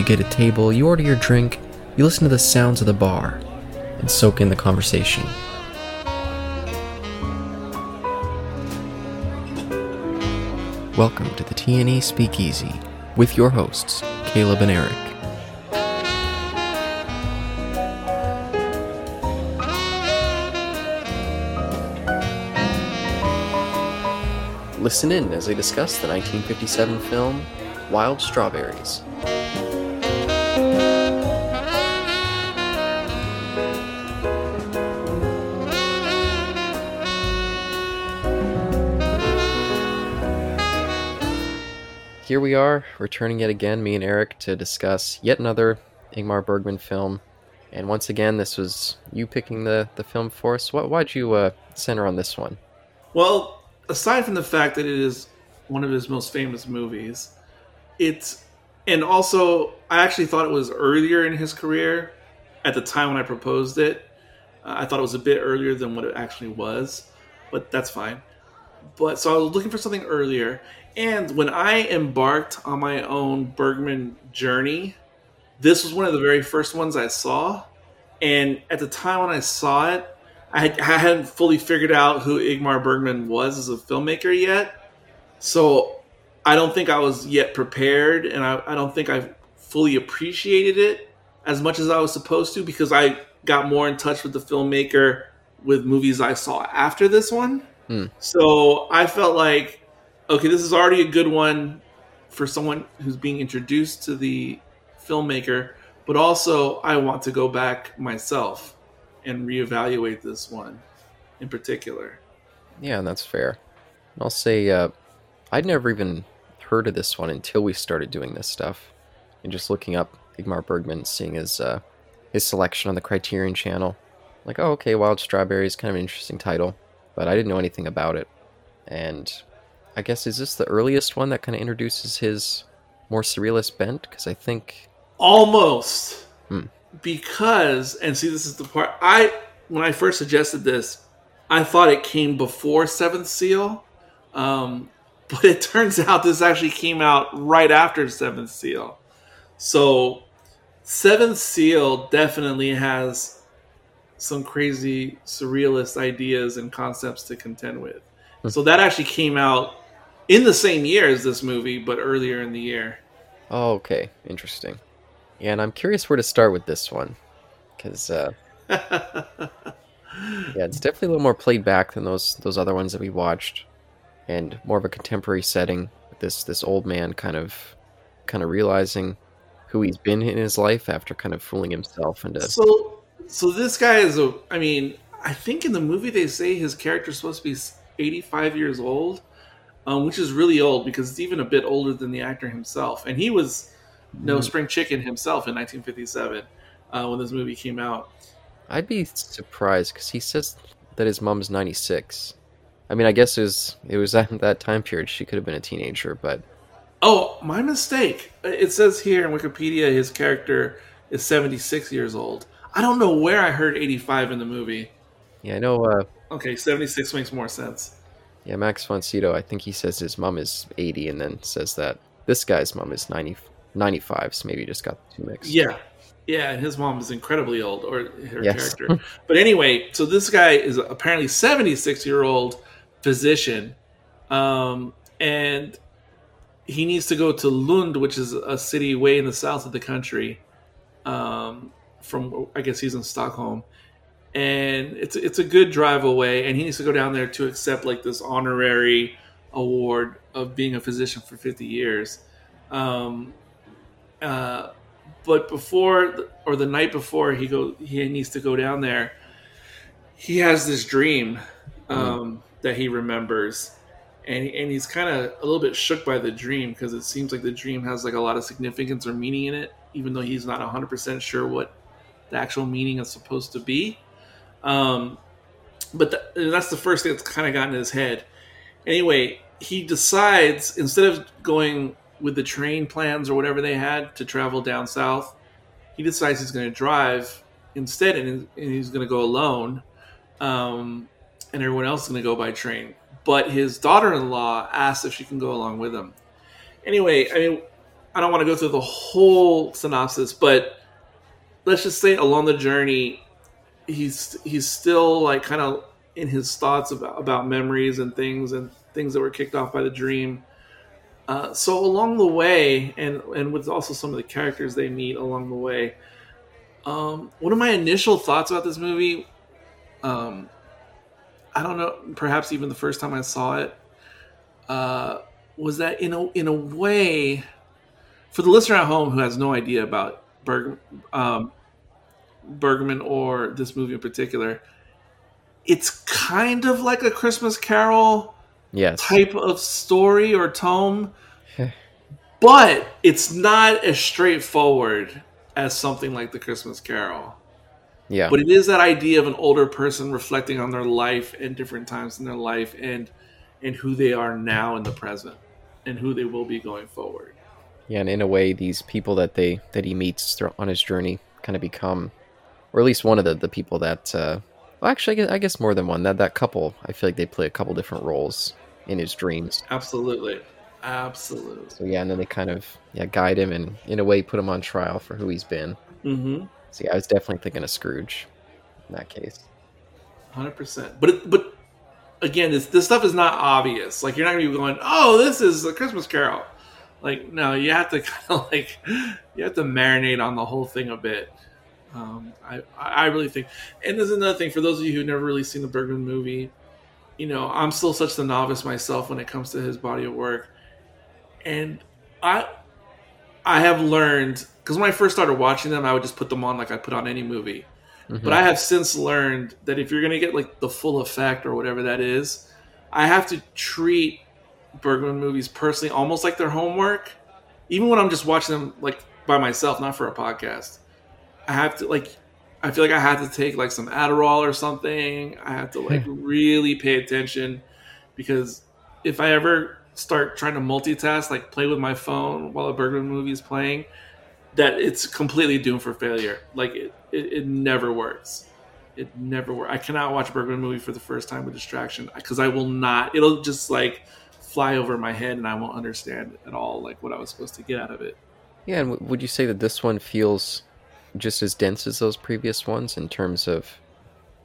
You get a table, you order your drink, you listen to the sounds of the bar, and soak in the conversation. Welcome to the TNE Speakeasy with your hosts, Caleb and Eric. Listen in as they discuss the 1957 film Wild Strawberries. Here we are, returning yet again, me and Eric, to discuss yet another Ingmar Bergman film. And once again, this was you picking the, the film for us. Why'd you uh, center on this one? Well, aside from the fact that it is one of his most famous movies, it's and also I actually thought it was earlier in his career. At the time when I proposed it, uh, I thought it was a bit earlier than what it actually was, but that's fine. But so I was looking for something earlier, and when I embarked on my own Bergman journey, this was one of the very first ones I saw. And at the time when I saw it, I, had, I hadn't fully figured out who Ingmar Bergman was as a filmmaker yet. So I don't think I was yet prepared, and I, I don't think I fully appreciated it as much as I was supposed to because I got more in touch with the filmmaker with movies I saw after this one. Hmm. So I felt like, okay, this is already a good one for someone who's being introduced to the filmmaker, but also I want to go back myself and reevaluate this one in particular. Yeah, that's fair. I'll say, uh, I'd never even heard of this one until we started doing this stuff. And just looking up Ingmar Bergman, seeing his, uh, his selection on the Criterion channel. Like, oh, okay, Wild Strawberries, kind of an interesting title. But I didn't know anything about it. And I guess, is this the earliest one that kind of introduces his more surrealist bent? Because I think. Almost. Hmm. Because, and see, this is the part I, when I first suggested this, I thought it came before Seventh Seal. Um, but it turns out this actually came out right after Seventh Seal. So, Seventh Seal definitely has some crazy surrealist ideas and concepts to contend with. So, that actually came out in the same year as this movie, but earlier in the year. Oh, okay. Interesting. Yeah, and I'm curious where to start with this one. Because, uh, yeah, it's definitely a little more played back than those those other ones that we watched, and more of a contemporary setting. This this old man kind of kind of realizing who he's been in his life after kind of fooling himself into. So, so this guy is a. I mean, I think in the movie they say his character's supposed to be 85 years old, um, which is really old because it's even a bit older than the actor himself, and he was no Mhm. spring chicken himself in 1957 uh, when this movie came out. I'd be surprised because he says that his mom's 96. I mean, I guess it was it was at that time period. She could have been a teenager, but Oh, my mistake. It says here in Wikipedia his character is 76 years old. I don't know where I heard 85 in the movie. yeah, I know. Uh, Okay, 76 makes more sense. Yeah, Max von Sydow, I think he says his mom is 80 and then says that this guy's mom is 90, 95, so maybe you just got the two mixed. Yeah. Yeah, and his mom is incredibly old, or her Yes. character. but anyway, so this guy is apparently 76 year old physician, um, and he needs to go to Lund, which is a city way in the south of the country. Um, from I guess he's in Stockholm, and it's it's a good drive away, and he needs to go down there to accept like this honorary award of being a physician for 50 years. Um, uh, but before or the night before he go he needs to go down there he has this dream um, that he remembers and, and he's kind of a little bit shook by the dream because it seems like the dream has like a lot of significance or meaning in it even though he's not 100% sure what the actual meaning is supposed to be. Um, but the, that's the first thing that's kind of gotten in his head. Anyway, he decides instead of going with the train plans or whatever they had to travel down south, he decides he's going to drive instead, and, he's going to go alone, um, and everyone else is going to go by train. But his daughter-in-law asks if she can go along with him. Anyway, I mean, I don't want to go through the whole synopsis, but let's just say along the journey, he's he's still like kind of in his thoughts about, about memories and things and things that were kicked off by the dream. Uh, so along the way, and and with also some of the characters they meet along the way, um, one of my initial thoughts about this movie, um, I don't know, perhaps even the first time I saw it, uh, was that in a in a way, for the listener at home who has no idea about Berg, um, Bergman or this movie in particular, it's kind of like a Christmas Carol yes. type of story or tome, but it's not as straightforward as something like the Christmas Carol. Yeah. But it is that idea of an older person reflecting on their life and different times in their life and and who they are now in the present and who they will be going forward. Yeah, and in a way these people that they that he meets on his journey kind of become or at least one of the, the people that uh well actually I guess, I guess more than one that that couple I feel like they play a couple different roles in his dreams. Absolutely. Absolutely. So yeah, and then they kind of yeah guide him and in a way put him on trial for who he's been. Mm-hmm. So yeah, I was definitely thinking of Scrooge in that case. Hundred percent. But it, but again, this this stuff is not obvious. Like you're not gonna be going, oh, this is a Christmas Carol. Like no, you have to kind of like you have to marinate on the whole thing a bit. Um, I I really think, and there's another thing for those of you who've never really seen the Bergman movie. You know, I'm still such the novice myself when it comes to his body of work and I I have learned because when I first started watching them, I would just put them on like I put on any movie. Mm-hmm. But I have since learned that if you're gonna get like the full effect or whatever that is, I have to treat Bergman movies personally almost like their homework, even when I'm just watching them like by myself, not for a podcast. I have to like I feel like I have to take like some Adderall or something. I have to like hmm. really pay attention because if I ever start trying to multitask, like play with my phone while a Bergman movie is playing, that it's completely doomed for failure. Like it, it, it never works. It never works. I cannot watch a Bergman movie for the first time with distraction because I will not. It'll just like fly over my head and I won't understand at all like what I was supposed to get out of it. Yeah, and w- would you say that this one feels just as dense as those previous ones in terms of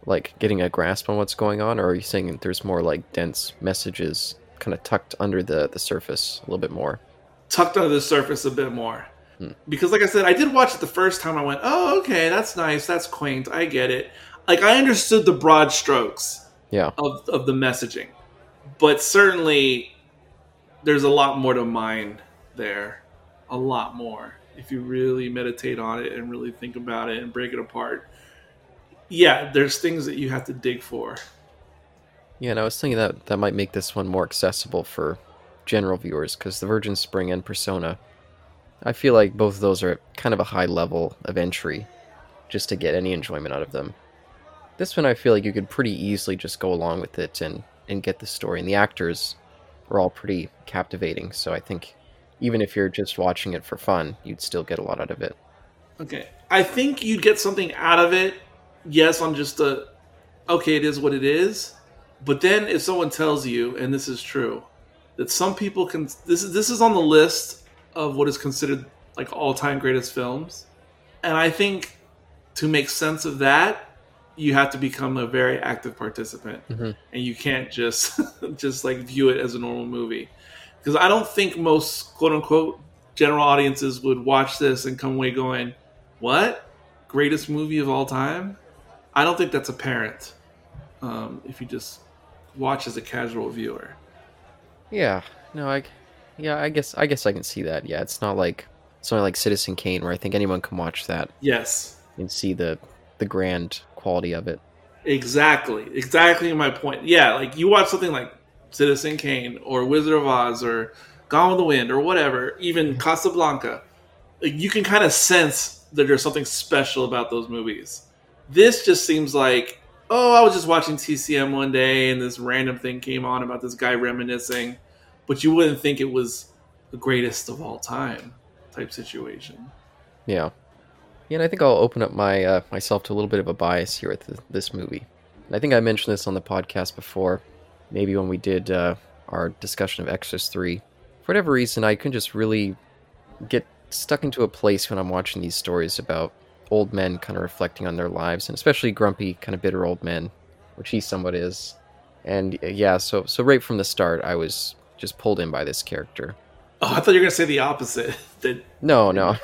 like getting a grasp on what's going on, or are you saying there's more like dense messages kind of tucked under the the surface a little bit more. Tucked under the surface a bit more. Hmm. Because like I said, I did watch it the first time I went, "Oh, okay, that's nice. That's quaint. I get it." Like I understood the broad strokes yeah. of of the messaging. But certainly there's a lot more to mine there. A lot more if you really meditate on it and really think about it and break it apart. Yeah, there's things that you have to dig for. Yeah, and I was thinking that that might make this one more accessible for general viewers because the Virgin Spring and Persona, I feel like both of those are kind of a high level of entry just to get any enjoyment out of them. This one, I feel like you could pretty easily just go along with it and, and get the story. And the actors are all pretty captivating, so I think even if you're just watching it for fun, you'd still get a lot out of it. Okay. I think you'd get something out of it, yes, on just a okay, it is what it is but then if someone tells you, and this is true, that some people can this is this is on the list of what is considered like all time greatest films. And I think to make sense of that, you have to become a very active participant. Mm-hmm. And you can't just just like view it as a normal movie. Because I don't think most quote unquote general audiences would watch this and come away going, What? Greatest movie of all time? I don't think that's apparent. Um, if you just watch as a casual viewer. Yeah, no, I, yeah, I guess I guess I can see that. Yeah, it's not like it's not like Citizen Kane where I think anyone can watch that. Yes, and see the the grand quality of it. Exactly, exactly my point. Yeah, like you watch something like Citizen Kane or Wizard of Oz or Gone with the Wind or whatever, even Casablanca, you can kind of sense that there's something special about those movies. This just seems like, oh, I was just watching TCM one day and this random thing came on about this guy reminiscing, but you wouldn't think it was the greatest of all time type situation. Yeah. Yeah, and I think I'll open up my uh, myself to a little bit of a bias here with th- this movie. And I think I mentioned this on the podcast before, maybe when we did uh, our discussion of Exorcist 3. For whatever reason, I can just really get stuck into a place when I'm watching these stories about old men kind of reflecting on their lives, and especially grumpy, kind of bitter old men, which he somewhat is. And uh, yeah, so so right from the start, I was just pulled in by this character. Oh, I thought you were gonna say the opposite. that No, no.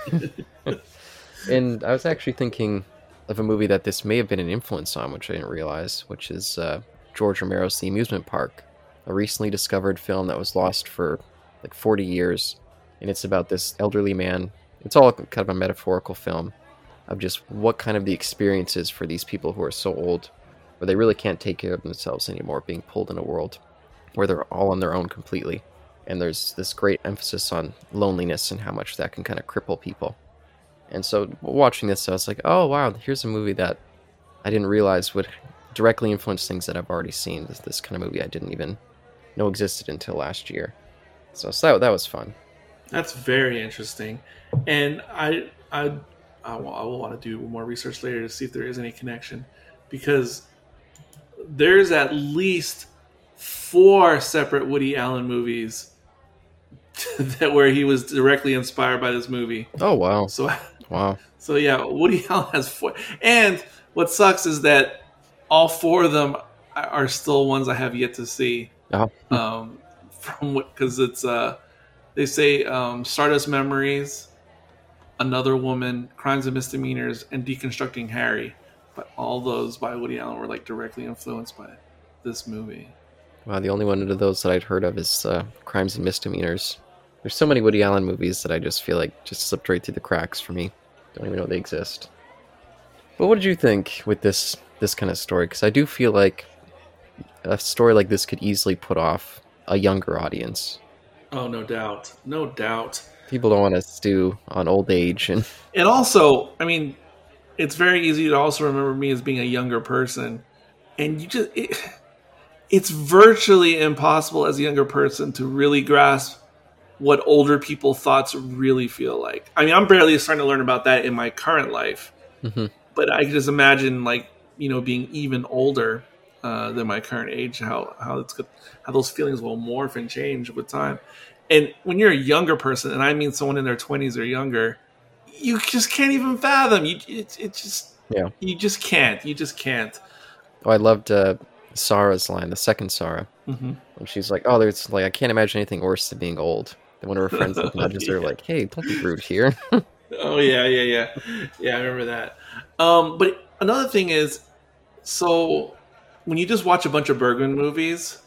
and I was actually thinking of a movie that this may have been an influence on, which I didn't realize, which is uh, George Romero's The Amusement Park, a recently discovered film that was lost for like 40 years. And it's about this elderly man. It's all kind of a metaphorical film of just what kind of the experience is for these people who are so old, where they really can't take care of themselves anymore, being pulled in a world where they're all on their own completely. And there's this great emphasis on loneliness and how much that can kind of cripple people. And so watching this, I was like, oh wow, here's a movie that I didn't realize would directly influence things that I've already seen. This, this kind of movie I didn't even know existed until last year. So, so that, that was fun. That's very interesting, and I I I will, I will want to do more research later to see if there is any connection, because there's at least four separate Woody Allen movies that where he was directly inspired by this movie. Oh wow! So wow. So yeah, Woody Allen has four, and what sucks is that all four of them are still ones I have yet to see. Oh. Um, from what because it's uh they say um, Stardust Memories, Another Woman, Crimes and Misdemeanors, and Deconstructing Harry. But all those by Woody Allen were like directly influenced by this movie. Wow, the only one of those that I'd heard of is uh, Crimes and Misdemeanors. There's so many Woody Allen movies that I just feel like just slipped right through the cracks for me. Don't even know they exist. But what did you think with this this kind of story? Because I do feel like a story like this could easily put off a younger audience. Oh, no doubt, no doubt. People don't want to stew on old age, and And also, I mean, it's very easy to also remember me as being a younger person, and you just it, it's virtually impossible as a younger person to really grasp what older people thoughts really feel like. I mean, I'm barely starting to learn about that in my current life, Mhm. But I can just imagine like you know being even older uh, than my current age, how how it's good, how those feelings will morph and change with time. And when you're a younger person, and I mean someone in their 20s or younger, you just can't even fathom. You it, it just Yeah. you just can't. You just can't. oh, I loved uh, Sarah's line, the second Sarah, hmm when she's like, "Oh, there's like I can't imagine anything worse than being old." Then one of her friends like, nudges her, like, "Hey, don't be rude here." Oh yeah, yeah, yeah, yeah. I remember that. Um, but another thing is, so when you just watch a bunch of Bergman movies,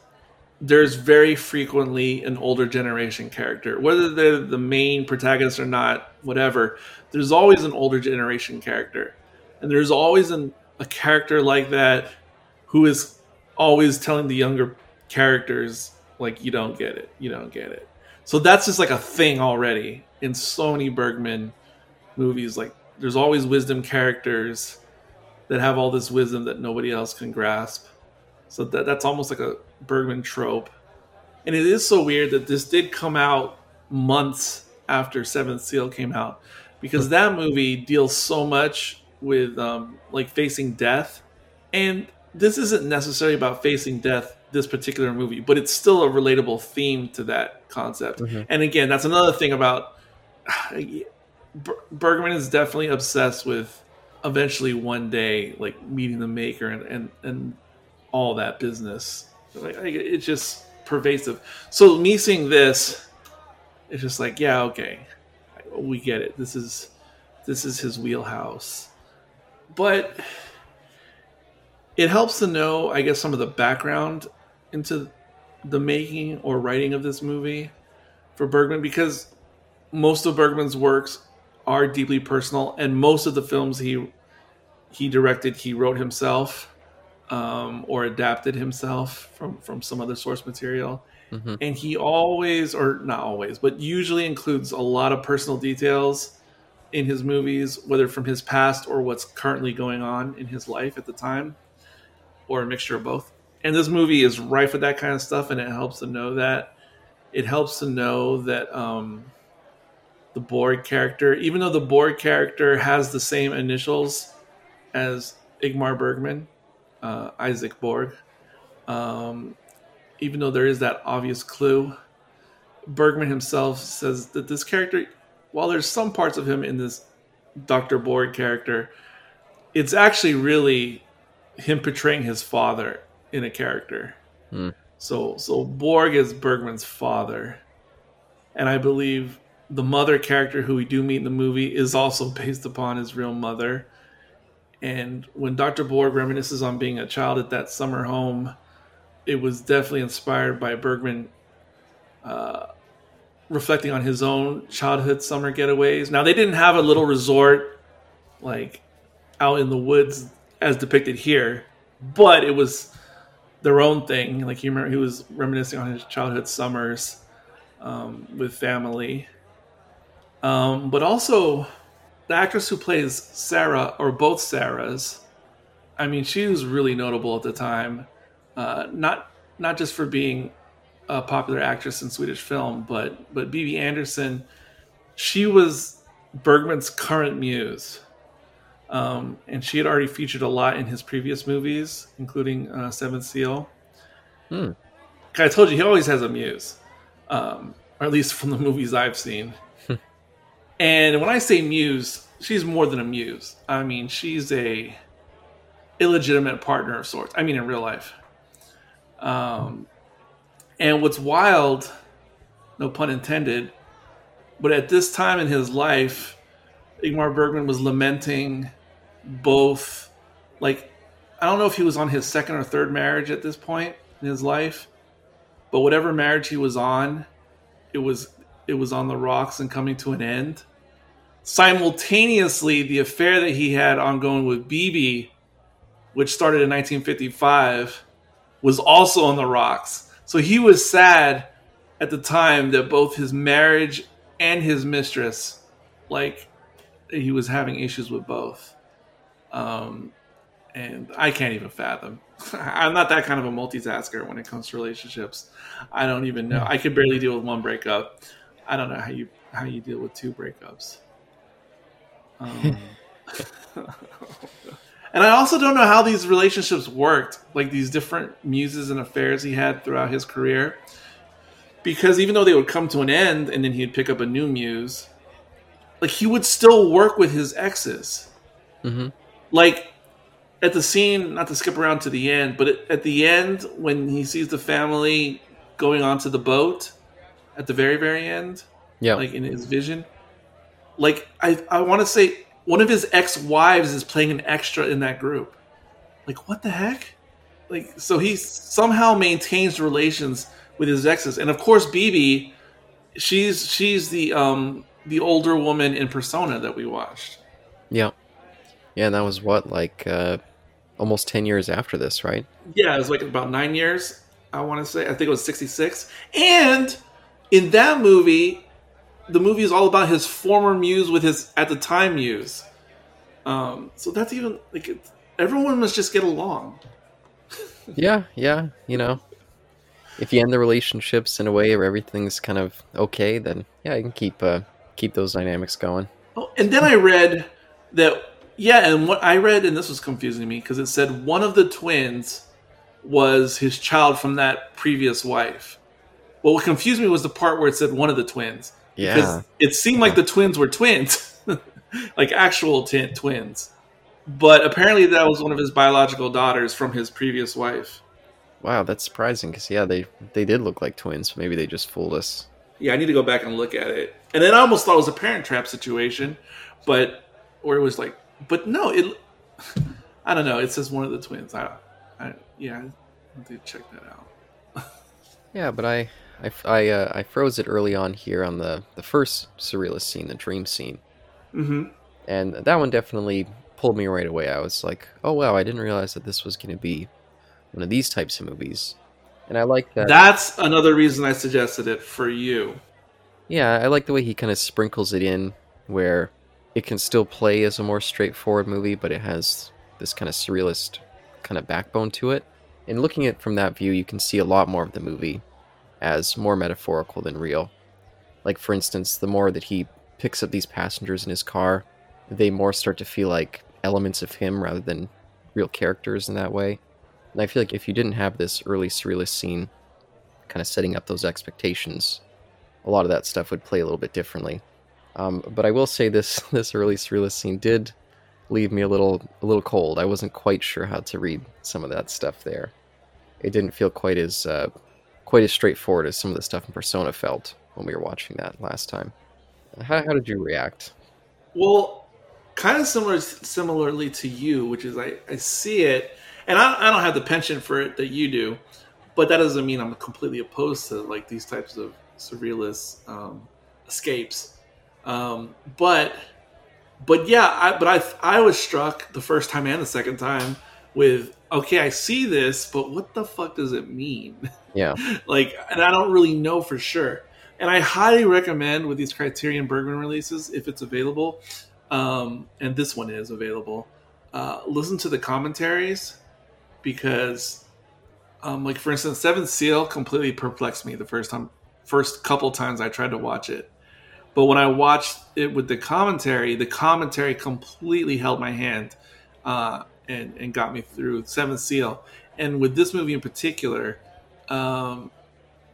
there's very frequently an older generation character, whether they're the main protagonist or not. Whatever, there's always an older generation character, and there's always an, a character like that who is always telling the younger characters like, "You don't get it, you don't get it." So that's just like a thing already in so many Bergman movies. Like there's always wisdom characters that have all this wisdom that nobody else can grasp. So that that's almost like a Bergman trope. And it is so weird that this did come out months after Seventh Seal came out because that movie deals so much with um, like facing death, and this isn't necessarily about facing death. This particular movie, but it's still a relatable theme to that concept. Mhm. And again, that's another thing about Bergman is definitely obsessed with eventually one day like meeting the maker and and, and all that business. Like it's just pervasive. So me seeing this, it's just like yeah, okay, we get it. This is this is his wheelhouse, but it helps to know, I guess, some of the background into the making or writing of this movie for Bergman because most of Bergman's works are deeply personal, and most of the films he he directed, he wrote himself um, or adapted himself from from some other source material. Mhm. And he always, or not always, but usually includes a lot of personal details in his movies, whether from his past or what's currently going on in his life at the time, or a mixture of both. And this movie is rife with that kind of stuff, and it helps to know that. It helps to know that um, the Borg character, even though the Borg character has the same initials as Ingmar Bergman, uh, Isaac Borg, um, even though there is that obvious clue, Bergman himself says that this character, while there's some parts of him in this Dr. Borg character, it's actually really him portraying his father in a character. Hmm. So so Borg is Bergman's father. And I believe the mother character who we do meet in the movie is also based upon his real mother. And when Dr. Borg reminisces on being a child at that summer home, it was definitely inspired by Bergman uh, reflecting on his own childhood summer getaways. Now, they didn't have a little resort like out in the woods as depicted here, but it was their own thing. Like he remember, he was reminiscing on his childhood summers um, with family. Um, but also, the actress who plays Sarah, or both Sarahs, I mean, she was really notable at the time. Uh, not not just for being a popular actress in Swedish film, but but Bibi Andersson, she was Bergman's current muse, um, and she had already featured a lot in his previous movies, including uh, Seventh Seal. Hmm. I told you he always has a muse, um, or at least from the movies I've seen. And when I say muse, she's more than a muse. I mean, she's a illegitimate partner of sorts. I mean, in real life. Um, and what's wild, no pun intended, but at this time in his life, Ingmar Bergman was lamenting both, like, I don't know if he was on his second or third marriage at this point in his life, but whatever marriage he was on, it was it was on the rocks and coming to an end. Simultaneously, the affair that he had ongoing with Bibi, which started in 1955, was also on the rocks. So he was sad at the time that both his marriage and his mistress, like, he was having issues with both. Um, and I can't even fathom. I'm not that kind of a multitasker when it comes to relationships. I don't even know. I could barely deal with one breakup. I don't know how you how you deal with two breakups. Um, and I also don't know how these relationships worked, like these different muses and affairs he had throughout his career. Because even though they would come to an end and then he'd pick up a new muse, like he would still work with his exes. Mm-hmm. Like at the scene, not to skip around to the end, but at the end when he sees the family going onto the boat at the very, very end, Yeah. like in his vision, like I, I want to say one of his ex-wives is playing an extra in that group. Like what the heck? Like so he somehow maintains relations with his exes, and of course Bibi, she's she's the um the older woman in Persona that we watched. yeah. Yeah, and that was what, like uh almost ten years after this, right? Yeah, it was like about nine years. I want to say. I think it was sixty six. And in that movie, the movie is all about his former muse with his at the time muse. Um, so that's even like everyone must just get along. Yeah, yeah, you know. If you end the relationships in a way where everything's kind of okay, then yeah, you can keep uh keep those dynamics going. Oh, and then I read that yeah, and what I read, and this was confusing me because it said one of the twins was his child from that previous wife. Well, what confused me was the part where it said one of the twins. Yeah. Because it seemed like the twins were twins, like actual t- twins. But apparently, that was one of his biological daughters from his previous wife. Wow, that's surprising because yeah, they they did look like twins. Maybe they just fooled us. Yeah, I need to go back and look at it. And then I almost thought it was a parent trap situation, but or it was like, but no, it. I don't know. It says one of the twins. I, I yeah, I have to check that out. Yeah, but I I I, uh, I froze it early on here on the the first surrealist scene, the dream scene, hmm and that one definitely pulled me right away. I was like, oh wow, I didn't realize that this was going to be one of these types of movies, and I like that. That's another reason I suggested it for you. Yeah, I like the way he kind of sprinkles it in, where it can still play as a more straightforward movie, but it has this kind of surrealist kind of backbone to it. And looking at it from that view, you can see a lot more of the movie as more metaphorical than real. Like, for instance, the more that he picks up these passengers in his car, they more start to feel like elements of him rather than real characters in that way. And I feel like if you didn't have this early surrealist scene kind of setting up those expectations, a lot of that stuff would play a little bit differently. Um, but I will say this this early surrealist scene did leave me a little a little cold. I wasn't quite sure how to read some of that stuff there. It didn't feel quite as uh, quite as straightforward as some of the stuff in Persona felt when we were watching that last time. How, how did you react? Well, kind of similar similarly to you, which is I, I see it, and I, I don't have the penchant for it that you do, but that doesn't mean I'm completely opposed to like these types of surrealist um, escapes. Um, but but yeah, I, but I I was struck the first time and the second time with okay, I see this, but what the fuck does it mean? Yeah, like, and I don't really know for sure. And I highly recommend with these Criterion Bergman releases, if it's available, um, and this one is available, uh, listen to the commentaries because, um, like for instance, Seventh Seal completely perplexed me the first time, first couple times I tried to watch it. But when I watched it with the commentary, the commentary completely held my hand uh, and and got me through Seventh Seal. And with this movie in particular, um,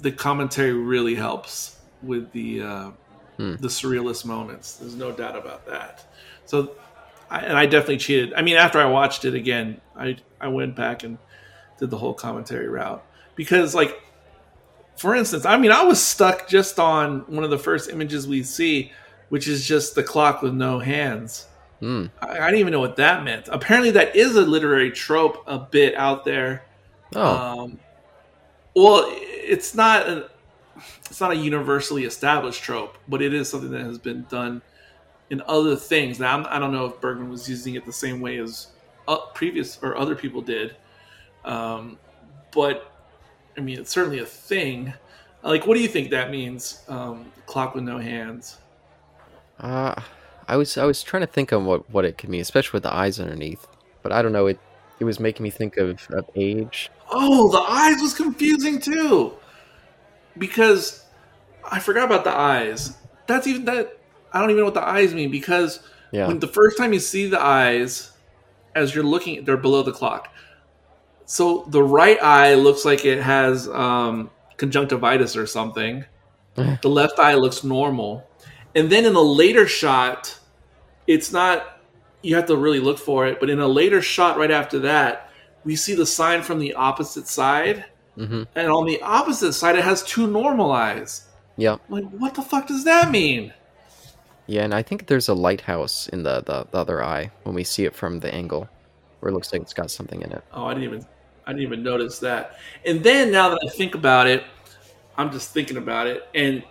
the commentary really helps with the uh, hmm. the surrealist moments. There's no doubt about that. So, I, and I definitely cheated. I mean, after I watched it again, I I went back and did the whole commentary route because, like, for instance, I mean, I was stuck just on one of the first images we see, which is just the clock with no hands. Mm. I, I, didn't even know what that meant. Apparently, that is a literary trope a bit out there. Oh. Um, well, it's not a, it's not a universally established trope, but it is something that has been done in other things. Now, I'm, I do not know if Bergman was using it the same way as uh, previous or other people did, um, but I mean, it's certainly a thing. Like, what do you think that means? Um, clock with no hands. Uh, I was I was trying to think of what, what it could mean, especially with the eyes underneath. But I don't know. It it was making me think of, of age. Oh, the eyes was confusing too, because I forgot about the eyes. That's even that. I don't even know what the eyes mean because yeah. when the first time you see the eyes, as you're looking, they're below the clock. So the right eye looks like it has um, conjunctivitis or something. the left eye looks normal. And then in a later shot, it's not, you have to really look for it, but in a later shot right after that, we see the sign from the opposite side. Mm-hmm. And on the opposite side, it has two normal eyes. Yeah. Like, what the fuck does that mean? Yeah, and I think there's a lighthouse in the, the, the other eye when we see it from the angle where it looks like it's got something in it. Oh, I didn't even I didn't even notice that. And then now that I think about it, I'm just thinking about it. And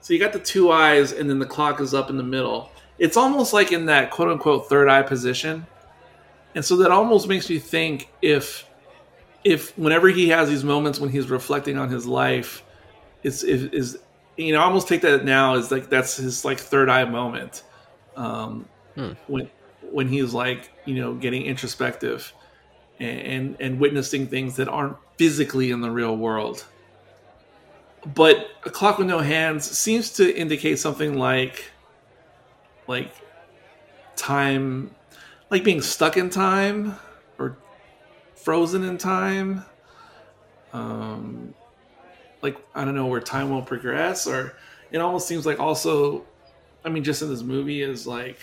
so you got the two eyes, and then the clock is up in the middle. It's almost like in that quote unquote third eye position. And so that almost makes me think if if whenever he has these moments when he's reflecting on his life, is is you know, I almost take that now as like that's his like third eye moment. Um, hmm. when when he's like, you know, getting introspective and and witnessing things that aren't physically in the real world. But a clock with no hands seems to indicate something like like time like being stuck in time or frozen in time. Um like I don't know where time will progress or it almost seems like also I mean just in this movie is like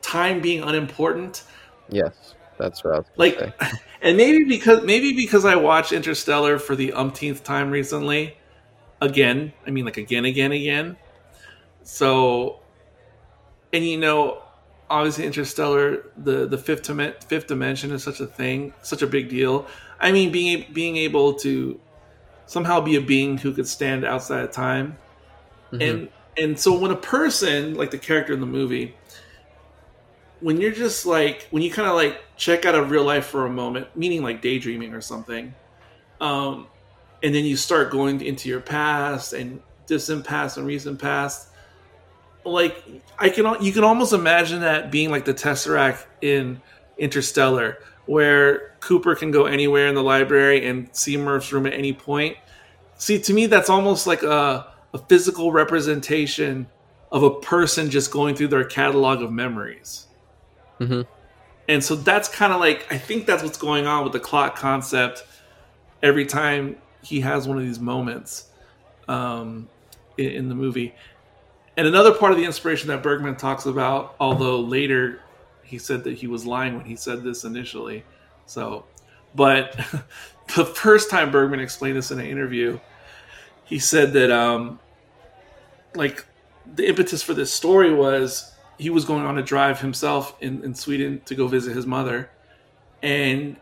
time being unimportant. Yes. That's right like, say. and maybe because maybe because I watched Interstellar for the umpteenth time recently, again. I mean, like again, again, again. So, and you know, obviously, Interstellar, the the fifth dim- fifth dimension is such a thing, such a big deal. I mean, being being able to somehow be a being who could stand outside of time, mm-hmm. and and so when a person like the character in the movie when you're just like when you kind of like check out of real life for a moment, meaning like daydreaming or something, um, and then you start going into your past and distant past and recent past, like I can you can almost imagine that being like the Tesseract in Interstellar, where Cooper can go anywhere in the library and see Murph's room at any point. See, to me, that's almost like a, a physical representation of a person just going through their catalog of memories. Mm-hmm. And so that's kind of like I think that's what's going on with the clock concept. Every time he has one of these moments um, in, in the movie, and another part of the inspiration that Bergman talks about, although later he said that he was lying when he said this initially. So, but the first time Bergman explained this in an interview, he said that um, like the impetus for this story was he was going on a drive himself in, in Sweden to go visit his mother, and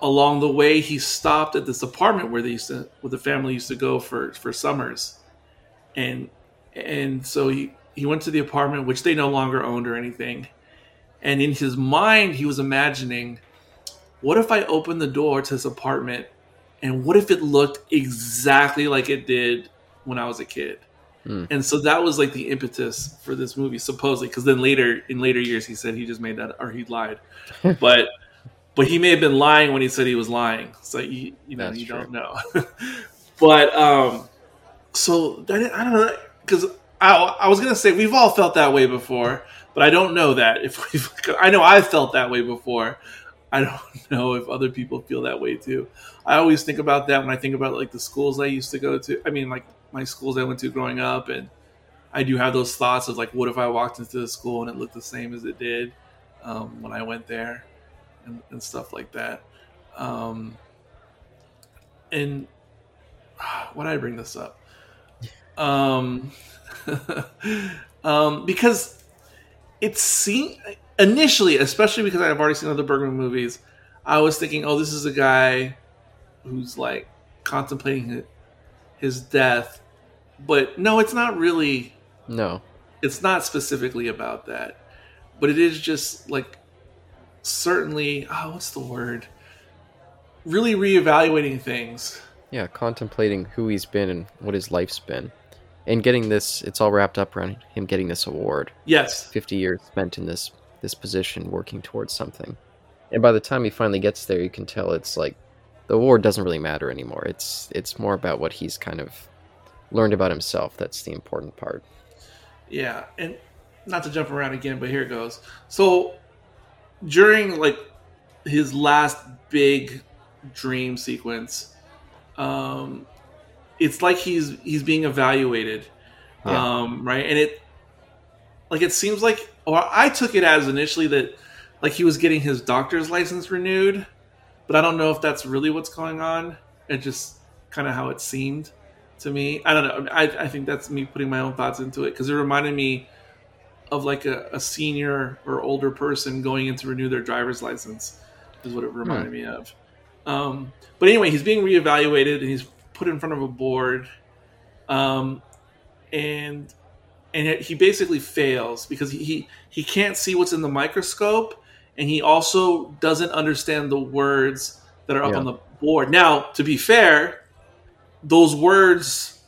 along the way he stopped at this apartment where they used to where the family used to go for for summers, and and so he he went to the apartment which they no longer owned or anything. And in his mind he was imagining what if i opened the door to this apartment? And what if it looked exactly like it did when i was a kid? Hmm. and so that was like the impetus for this movie supposedly. Because then later in later years he said he just made that or he lied. But but he may have been lying when he said he was lying. So you, you know That's you true. don't know. But um so that, i don't know because I, I was gonna say we've all felt that way before but i don't know that if we've i know i've felt that way before. I don't know if other people feel that way too. I always think about that when i think about like the schools i used to go to i mean like my schools i went to growing up and i do have those thoughts of like what if i walked into the school and it looked the same as it did um, when i went there and, and stuff like that. Um, and why did i bring this up um, um, because it seemed initially, especially because I've already seen other Bergman movies, I was thinking, oh, this is a guy who's like contemplating his, his death, but no, it's not really. No. It's not specifically about that, but it is just like certainly. Oh, what's the word? Really reevaluating things. Yeah, contemplating who he's been and what his life's been. And getting this, it's all wrapped up around him getting this award. Yes, 50 years spent in this this position working towards something. And by the time he finally gets there, you can tell it's like the award doesn't really matter anymore. It's it's more about what he's kind of learned about himself. That's the important part. Yeah, and not to jump around again, but here it goes. So during like his last big dream sequence, um, it's like he's he's being evaluated, Yeah. um, right? And it like it seems like, or I took it as initially that like he was getting his doctor's license renewed, but I don't know if that's really what's going on. It just kind of how it seemed to me. I don't know. I, I think that's me putting my own thoughts into it because it reminded me of like a, a senior or older person going in to renew their driver's license is what it reminded me of. Um, but anyway, he's being reevaluated and he's put in front of a board, um, and and he basically fails because he, he can't see what's in the microscope, and he also doesn't understand the words that are up Yeah. on the board. Now, to be fair, those words,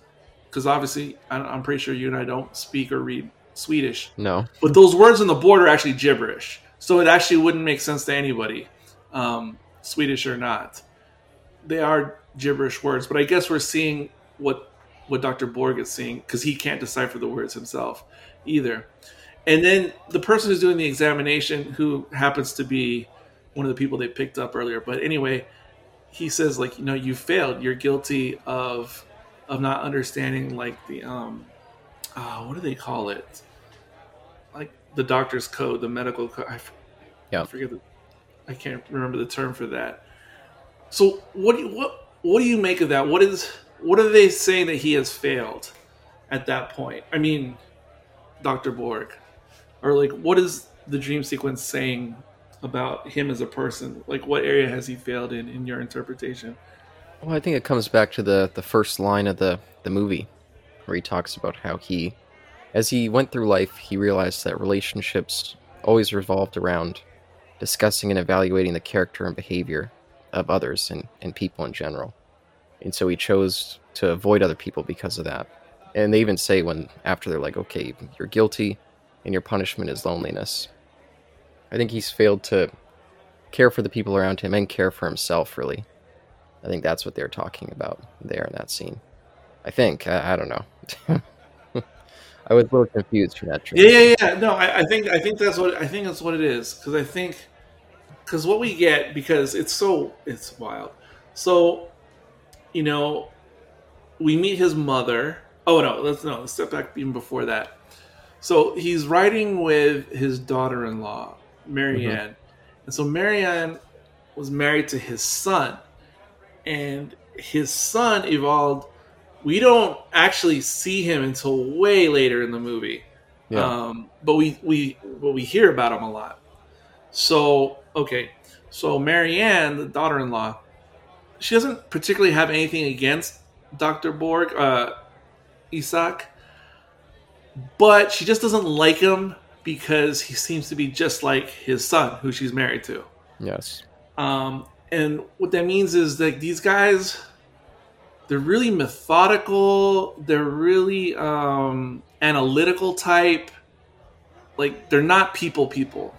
because obviously I- I'm pretty sure you and I don't speak or read Swedish, No. but those words on the board are actually gibberish. So it actually wouldn't make sense to anybody, um, Swedish or not. They are gibberish words, but I guess we're seeing what what Dr. Borg is seeing because he can't decipher the words himself either. And then the person who's doing the examination, who happens to be one of the people they picked up earlier, but anyway, he says like, you know, you failed. You're guilty of of not understanding like the um, uh, what do they call it? Like the doctor's code, the medical code. I, f- Yeah. I forget the. I can't remember the term for that. So what do you, what what do you make of that? What is what are they saying that he has failed at that point? I mean, Doctor Borg, or like what is the dream sequence saying about him as a person? Like what area has he failed in in your interpretation? Well, I think it comes back to the the first line of the the movie, where he talks about how he, as he went through life, he realized that relationships always revolved around discussing and evaluating the character and behavior of others and, and people in general. And so he chose to avoid other people because of that. And they even say when after they're like, okay, you're guilty, and your punishment is loneliness. I think he's failed to care for the people around him and care for himself. Really, I think that's what they're talking about there in that scene. I think I, I don't know. I was a little confused from that. Yeah, yeah, yeah. No, I, I, think I think that's what I think that's what it is because I think because what we get because it's so it's wild. So, you know, we meet his mother. Oh no, let's no let's step back even before that. So he's riding with his daughter-in-law, Marianne, mm-hmm. and so Marianne was married to his son, and his son evolved we don't actually see him until way later in the movie. Yeah. Um, but we we but we hear about him a lot. So okay, so Marianne, the daughter-in-law, she doesn't particularly have anything against Doctor Borg, uh, Isak, but she just doesn't like him because he seems to be just like his son, who she's married to. Yes. Um, and what that means is that these guys they're really methodical. They're really um, analytical type. Like they're not people people.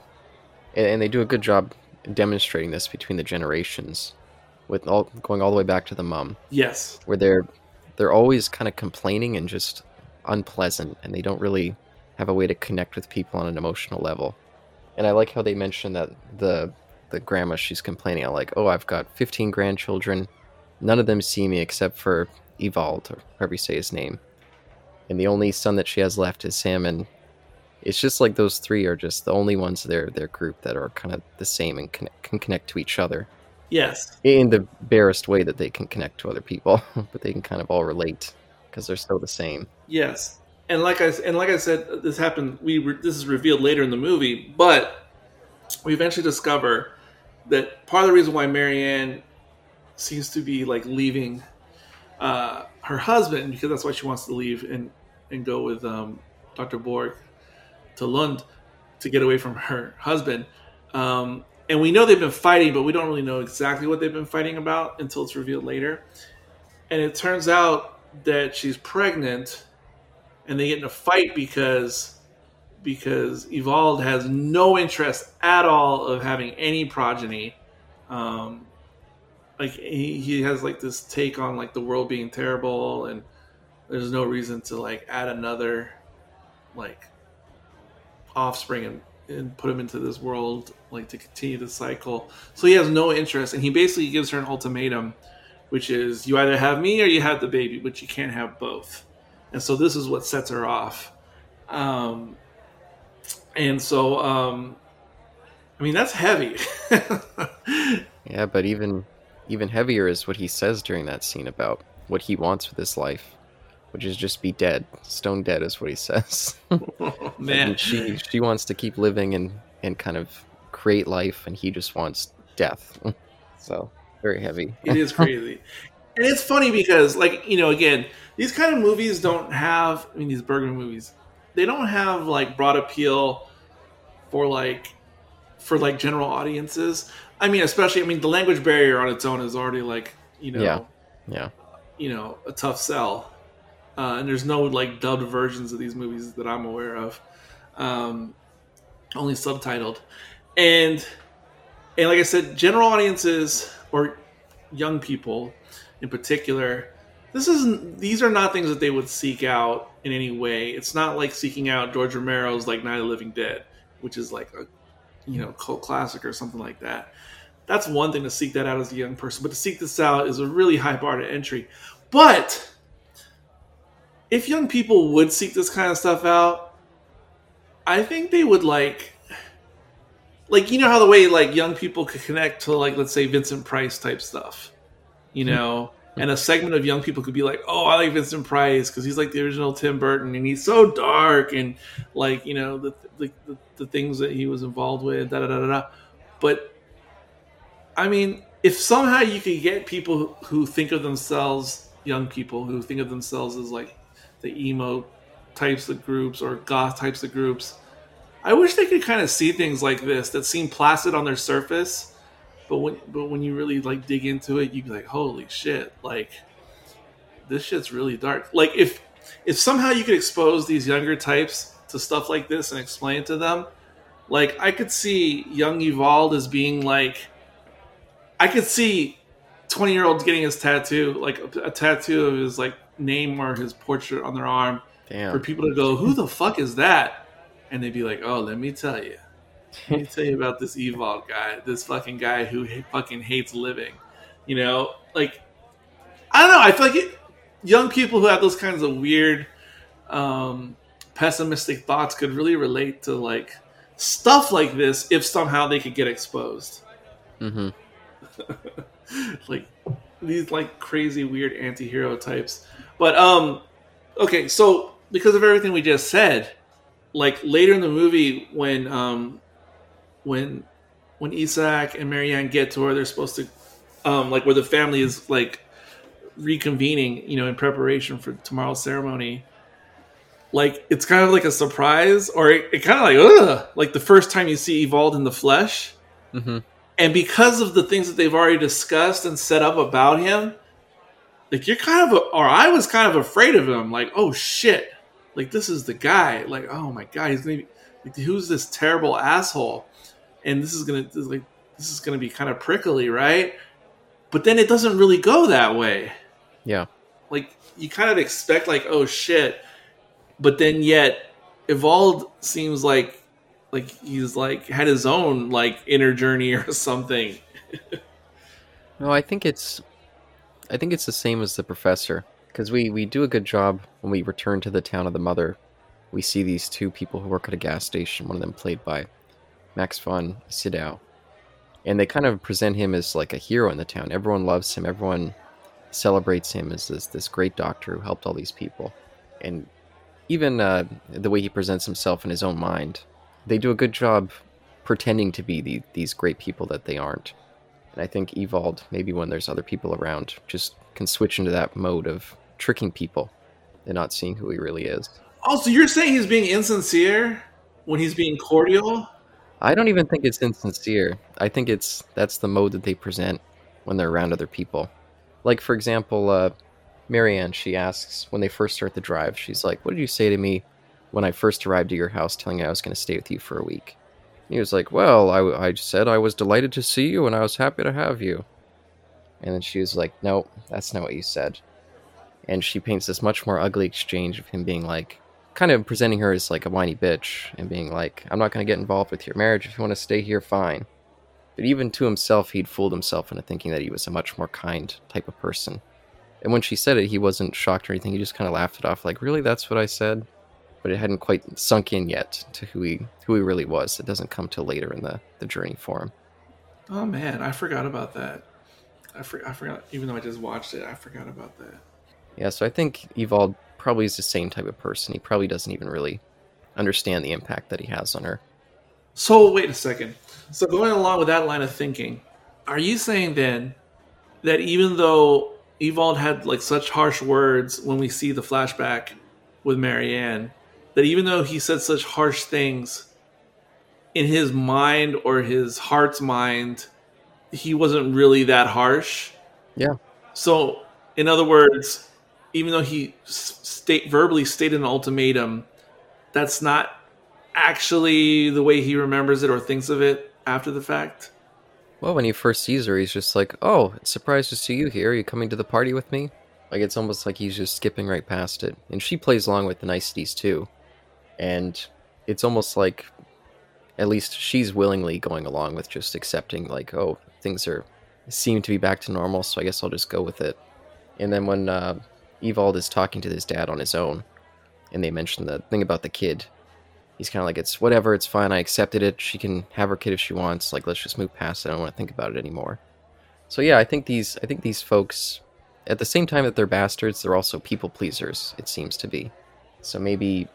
And they do a good job demonstrating this between the generations, with all going all the way back to the mom. Yes, where they're they're always kind of complaining and just unpleasant, and they don't really have a way to connect with people on an emotional level. And I like how they mention that the the grandma she's complaining, I'm like, oh, I've got 15 grandchildren None of them see me except for Evald, or however you say his name. And the only son that she has left is him, and it's just like those three are just the only ones their their group that are kind of the same and can, can connect to each other. Yes, in the barest way that they can connect to other people, but they can kind of all relate because they're still the same. Yes, and like I and like I said, this happened. We re, this is revealed later in the movie, but we eventually discover that part of the reason why Marianne seems to be like leaving uh, her husband because that's why she wants to leave and and go with um, Dr. Borg to Lund to get away from her husband. Um, and we know they've been fighting, but we don't really know exactly what they've been fighting about until it's revealed later. And it turns out that she's pregnant, and they get in a fight because because Evald has no interest at all of having any progeny. Um, like he, he has like this take on like the world being terrible and there's no reason to like add another like offspring and, and put him into this world like to continue the cycle. So he has no interest and he basically gives her an ultimatum which is you either have me or you have the baby but you can't have both. And so this is what sets her off. Um and so um i mean that's heavy. Yeah but even even heavier is what he says during that scene about what he wants with his life, which is just be dead, stone dead, is what he says. man, she she wants to keep living and and kind of create life, and he just wants death. so very heavy. it is crazy, and it's funny because, like you know, again, these kind of movies don't have. I mean, these Bergman movies, they don't have like broad appeal for like for like general audiences. I mean, especially, I mean, the language barrier on its own is already like, you know, yeah, yeah, you know, a tough sell. Uh, and there's no like dubbed versions of these movies that I'm aware of, um, only subtitled. And and like I said, general audiences or young people in particular, this isn't. These are not things that they would seek out in any way. It's not like seeking out George Romero's like Night of the Living Dead, which is like a you know cult classic or something like that. That's one thing to seek that out as a young person, but to seek this out is a really high bar to entry. But if young people would seek this kind of stuff out, I think they would like like you know how the way like young people could connect to like let's say Vincent Price type stuff. You mm-hmm. know, and a segment of young people could be like, "Oh, I like Vincent Price because he's like the original Tim Burton, and he's so dark, and like you know the the, the, the things that he was involved with, da da da da." But I mean, if somehow you could get people who think of themselves, young people who think of themselves as like the emo types of groups or goth types of groups, I wish they could kind of see things like this that seem placid on their surface but when but when you really like dig into it, you'd be like, holy shit! Like this shit's really dark. Like if if somehow you could expose these younger types to stuff like this and explain it to them, like I could see young Evald as being like, I could see twenty year olds getting his tattoo, like a, a tattoo of his like name or his portrait on their arm, Damn. for people to go, "Who the fuck is that?" And they'd be like, "Oh, let me tell you, let me tell you about this Evald guy, this fucking guy who ha- fucking hates living." You know, like I don't know. I feel like it, young people who have those kinds of weird, um, pessimistic thoughts could really relate to like stuff like this if somehow they could get exposed. hmm like these like crazy weird anti-hero types but um okay so because of everything we just said like later in the movie when um when when Isak and Marianne get to where they're supposed to um like where the family is like reconvening you know in preparation for tomorrow's ceremony like it's kind of like a surprise or it, it kind of like ugh like the first time you see Evald in the flesh. Hmm and because of the things that they've already discussed and set up about him, like you're kind of, a, or I was kind of afraid of him. Like, oh shit, like this is the guy. Like, oh my god, he's gonna be, like, who's this terrible asshole? And this is gonna, this is like, this is gonna be kind of prickly, right? But then it doesn't really go that way. Yeah. Like you kind of expect, like, oh shit, but then yet, Evald seems like like he's like had his own like inner journey or something. No, I think it's, I think it's the same as the professor because we we do a good job when we return to the town of the mother. We see these two people who work at a gas station. One of them played by Max von Sydow, and they kind of present him as like a hero in the town. Everyone loves him. Everyone celebrates him as this this great doctor who helped all these people, and even uh, the way he presents himself in his own mind, they do a good job pretending to be the, these great people that they aren't. And I think Evald, maybe when there's other people around, just can switch into that mode of tricking people and not seeing who he really is. Also, you're saying he's being insincere when he's being cordial? I don't even think it's insincere. I think it's that's the mode that they present when they're around other people. Like for example, uh, Marianne, she asks when they first start the drive, she's like, "What did you say to me when I first arrived at your house, telling you I was going to stay with you for a week?" He was like, "Well, I, I said I was delighted to see you and I was happy to have you." And then she was like, "No, that's not what you said." And she paints this much more ugly exchange of him being like, kind of presenting her as like a whiny bitch and being like, I'm not going to get involved with your marriage. If you want to stay here, fine. But even to himself, he'd fooled himself into thinking that he was a much more kind type of person. And when she said it, he wasn't shocked or anything. He just kind of laughed it off, like, "Really, that's what I said." But it hadn't quite sunk in yet to who he who he really was. It doesn't come till later in the the journey for him. Oh man, I forgot about that. I, for, I forgot, even though I just watched it, I forgot about that. Yeah, so I think Evald probably is the same type of person. He probably doesn't even really understand the impact that he has on her. So wait a second. So going along with that line of thinking, are you saying then that even though Evald had like such harsh words when we see the flashback with Marianne, that even though he said such harsh things in his mind or his heart's mind, he wasn't really that harsh? Yeah. So, in other words, even though he state verbally stated an ultimatum, that's not actually the way he remembers it or thinks of it after the fact. Well, when he first sees her, he's just like, "Oh, it's surprised to see you here. Are you coming to the party with me?" Like it's almost like he's just skipping right past it. And she plays along with the niceties too. And it's almost like at least she's willingly going along with just accepting like, "Oh, things are seem to be back to normal, so I guess I'll just go with it." And then when uh, Evald is talking to his dad on his own, and they mention the thing about the kid, he's kind of like, it's whatever, it's fine, I accepted it. She can have her kid if she wants. Like, let's just move past it. I don't want to think about it anymore. So yeah, I think these, I think these folks, at the same time that they're bastards, they're also people pleasers. It seems to be. So maybe,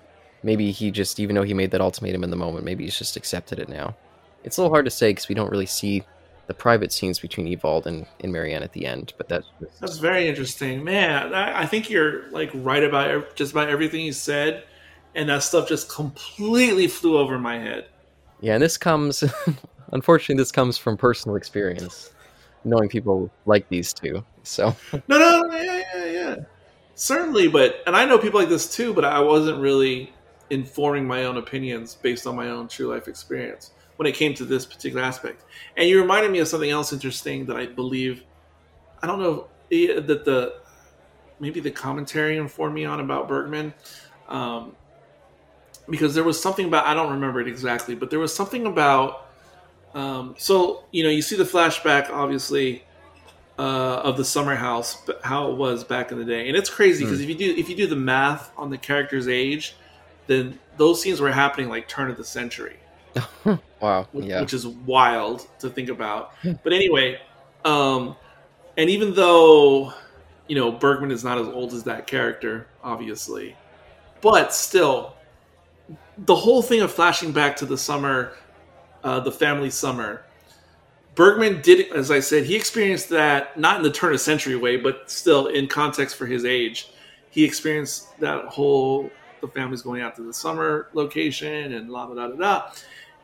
maybe he just, even though he made that ultimatum in the moment, maybe he's just accepted it now. It's a little hard to say because we don't really see the private scenes between Evald and, and Marianne at the end, but that's just, That's very interesting, man. I, I think you're like right about just about everything you said, and that stuff just completely flew over my head. yeah. And this comes, unfortunately, this comes from personal experience, knowing people like these two. So No, no, yeah, yeah, yeah. Certainly, but and I know people like this too, but I wasn't really informing my own opinions based on my own true life experience when it came to this particular aspect. And you reminded me of something else interesting that I believe I don't know that the maybe the commentary informed me on about Bergman. Um, because there was something about I don't remember it exactly, but there was something about um, so you know you see the flashback obviously uh, of the summer house, how it was back in the day, and it's crazy because mm. if you do if you do the math on the character's age, then those scenes were happening like turn of the century. wow, which, yeah, which is wild to think about. but anyway, um, and even though you know Bergman is not as old as that character, obviously, but still the whole thing of flashing back to the summer, uh, the family summer. Bergman did, as I said, he experienced that not in the turn of the century way, but still in context for his age. He experienced that whole the family's going out to the summer location and la da da da da.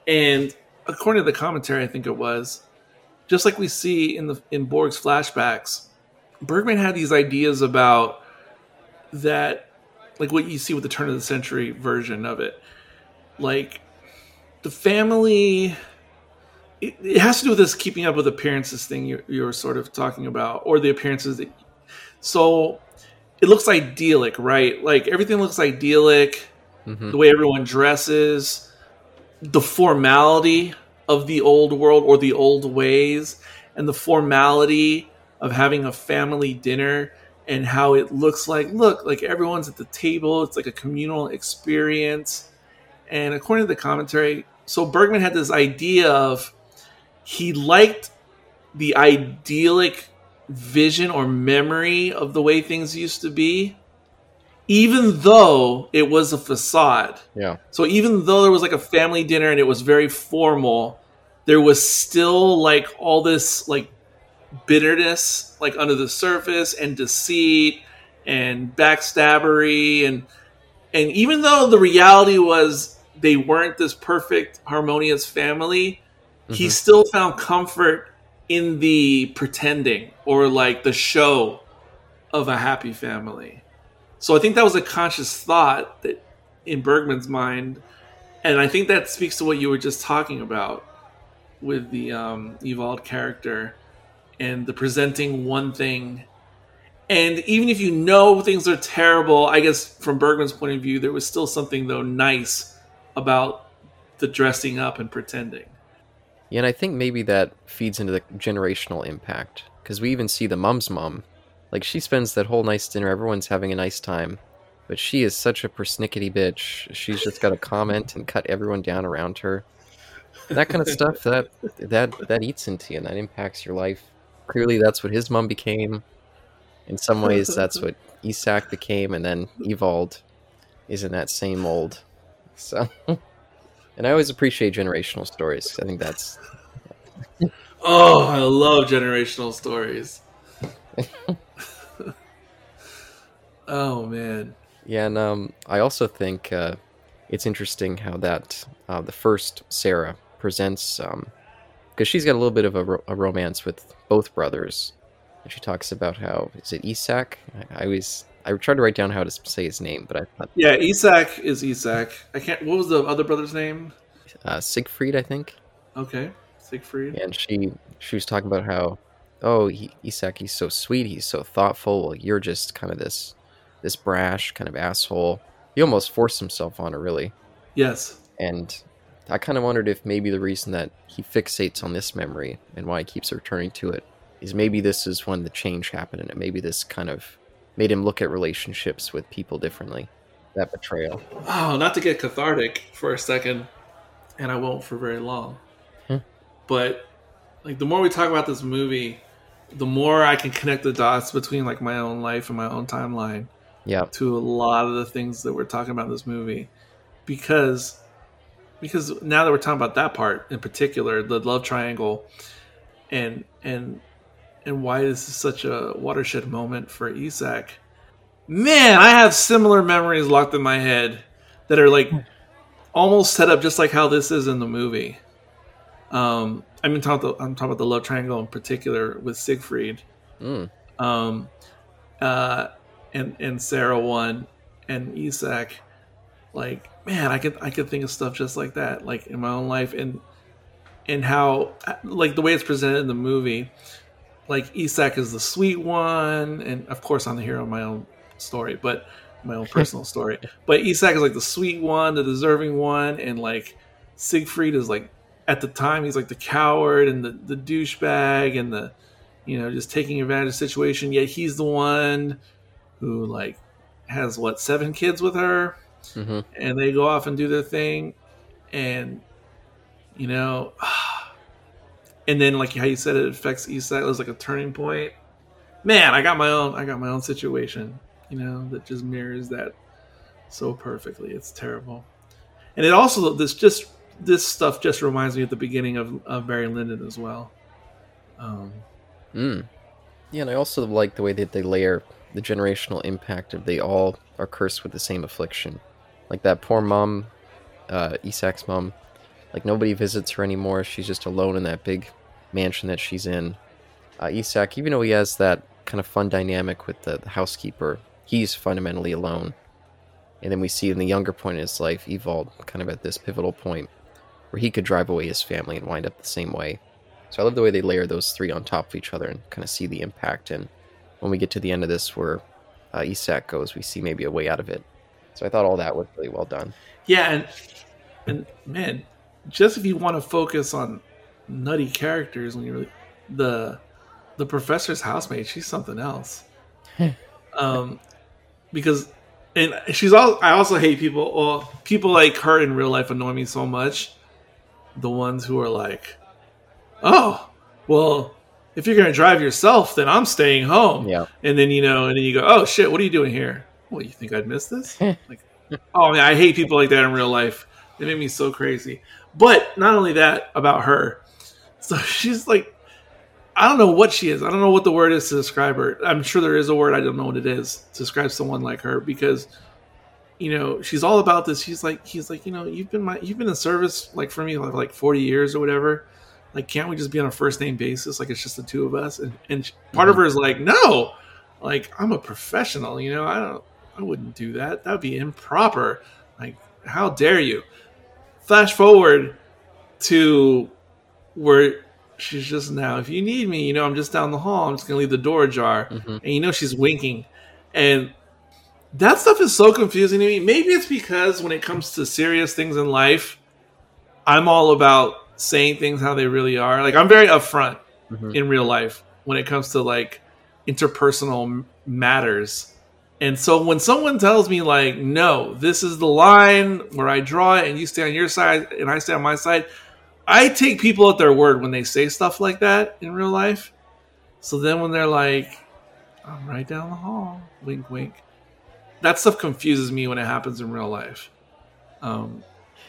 And according to the commentary, I think it was just like we see in the in Borg's flashbacks. Bergman had these ideas about that, like what you see with the turn of the century version of it, like the family it, has to do with this keeping up with appearances thing you, you're sort of talking about or the appearances that so it looks idyllic right? Like everything looks idyllic. Mm-hmm. the way everyone dresses the formality of the old world or the old ways and the formality of having a family dinner and how it looks like look like everyone's at the table. It's like a communal experience. And according to the commentary, so Bergman had this idea of he liked the idyllic vision or memory of the way things used to be, even though it was a facade. Yeah. So even though there was like a family dinner and it was very formal, there was still like all this like bitterness like under the surface and deceit and backstabbery and and even though the reality was they weren't this perfect, harmonious family, mm-hmm. he still found comfort in the pretending or like the show of a happy family. So I think that was a conscious thought that in Bergman's mind, and I think that speaks to what you were just talking about with the um, Evald character and the presenting one thing and even if you know things are terrible, I guess from Bergman's point of view, there was still something though nice about the dressing up and pretending. Yeah, and I think maybe that feeds into the generational impact because we even see the mom's mom, like she spends that whole nice dinner, everyone's having a nice time, but she is such a persnickety bitch. She's just got to comment and cut everyone down around her. That kind of stuff that that that eats into you and that impacts your life. Clearly, that's what his mom became in some ways, that's what Isak became, and then Evald is in that same mold. So, and I always appreciate generational stories. I think that's. oh, I love generational stories. oh man. Yeah, and um, I also think uh, it's interesting how that uh, the first Sarah presents because um, she's got a little bit of a, ro- a romance with both brothers and she talks about how is it Isak? I, I always I tried to write down how to say his name, but I thought yeah, Isak is Isak. I can't. What was the other brother's name? Uh, Siegfried, I think. Okay, Siegfried. And she she was talking about how oh he, Isak he's so sweet, he's so thoughtful. Well, you're just kind of this this brash kind of asshole. He almost forced himself on her, really. Yes. And I kind of wondered if maybe the reason that he fixates on this memory and why he keeps returning to it is maybe this is when the change happened and maybe this kind of made him look at relationships with people differently. That betrayal. Oh, not to get cathartic for a second, and I won't for very long. Hmm. But like the more we talk about this movie, the more I can connect the dots between like my own life and my own timeline. Yeah. To a lot of the things that we're talking about in this movie. Because because now that we're talking about that part in particular, the love triangle and and and why this is such a watershed moment for Isak. Man, I have similar memories locked in my head that are like almost set up just like how this is in the movie. Um, I mean, talk the, I'm talking about the love triangle in particular with Siegfried. Mm. Um, uh, and and Sarah one and Isak, like man, I could I could think of stuff just like that, like in my own life, and and how like the way it's presented in the movie, like Isak is the sweet one, and of course I'm the hero of my own story, but my own personal story. But Isak is like the sweet one, the deserving one, and like Siegfried is like at the time he's like the coward and the the douchebag and the you know just taking advantage of the situation. Yet he's the one who like has what seven kids with her, hmm and they go off and do their thing, and you know, and then like how you said it affects Isak. It was like a turning point. Man, I got my own. I got my own situation. You know that just mirrors that so perfectly. It's terrible, and it also this just this stuff just reminds me of the beginning of, of Barry Lyndon as well. Um, Mm. Yeah, and I also like the way that they layer the generational impact of they all are cursed with the same affliction. Like that poor mom, uh, Isak's mom, like nobody visits her anymore. She's just alone in that big mansion that she's in. Uh, Isak, even though he has that kind of fun dynamic with the, the housekeeper, he's fundamentally alone. And then we see in the younger point in his life, Evald kind of at this pivotal point where he could drive away his family and wind up the same way. So I love the way they layer those three on top of each other and kind of see the impact. And when we get to the end of this, where uh, Isak goes, we see maybe a way out of it. So I thought all that was really well done. yeah, and and man, just if you want to focus on nutty characters when you're the the professor's housemate, she's something else. um, because and she's all. I also hate people. Well, people like her in real life annoy me so much. The ones who are like, "Oh, well, if you're gonna drive yourself, then I'm staying home." Yeah. And then you know, and then you go, "Oh shit, what are you doing here?" Well, you think I'd miss this? like, oh man, I hate people like that in real life. They make me so crazy. But not only that about her, so she's like, I don't know what she is. I don't know what the word is to describe her. I'm sure there is a word. I don't know what it is to describe someone like her because, you know, she's all about this. She's like, he's like, you know, you've been my, you've been in service like for me like, like 40 years or whatever. Like, can't we just be on a first name basis? Like, it's just the two of us. And and part of mm-hmm. her is like, no, like I'm a professional. You know, I don't, I wouldn't do that. That would be improper. Like, how dare you? Flash forward to where she's just now. If you need me, you know, I'm just down the hall. I'm just gonna leave the door ajar, Mhm. and you know she's winking, and that stuff is so confusing to me. Maybe it's because when it comes to serious things in life, I'm all about saying things how they really are. Like I'm very upfront Mhm. in real life when it comes to like interpersonal matters. And so when someone tells me like, "No, this is the line where I draw it and you stay on your side and I stay on my side," I take people at their word when they say stuff like that in real life. So then when they're like, "I'm right down the hall," wink, wink, that stuff confuses me when it happens in real life. Um,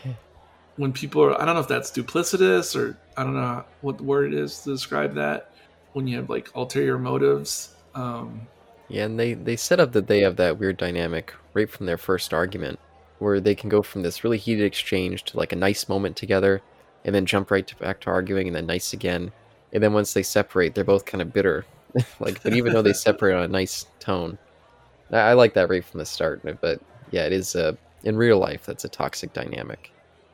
when people are, I don't know if that's duplicitous or I don't know what the word is to describe that. When you have like ulterior motives. Um, Yeah, and they they set up that they have that weird dynamic right from their first argument, where they can go from this really heated exchange to like a nice moment together, and then jump right to back to arguing, and then nice again, and then once they separate, they're both kind of bitter. like, but even though they separate on a nice tone, I, I like that right from the start. But yeah, it is uh, in real life that's a toxic dynamic,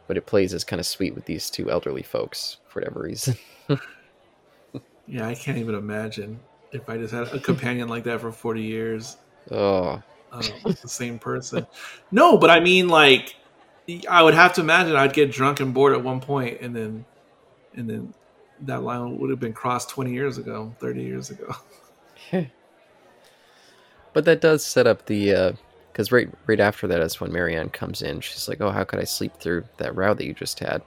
but it plays as kind of sweet with these two elderly folks for whatever reason. yeah, I can't even imagine if I just had a companion like that for 40 years. oh, uh, the same person. No, but I mean, like, I would have to imagine I'd get drunk and bored at one point, and then, and then that line would have been crossed twenty years ago, thirty years ago. But that does set up the because right right after that is when Marianne comes in. She's like, "Oh, how could I sleep through that row that you just had?"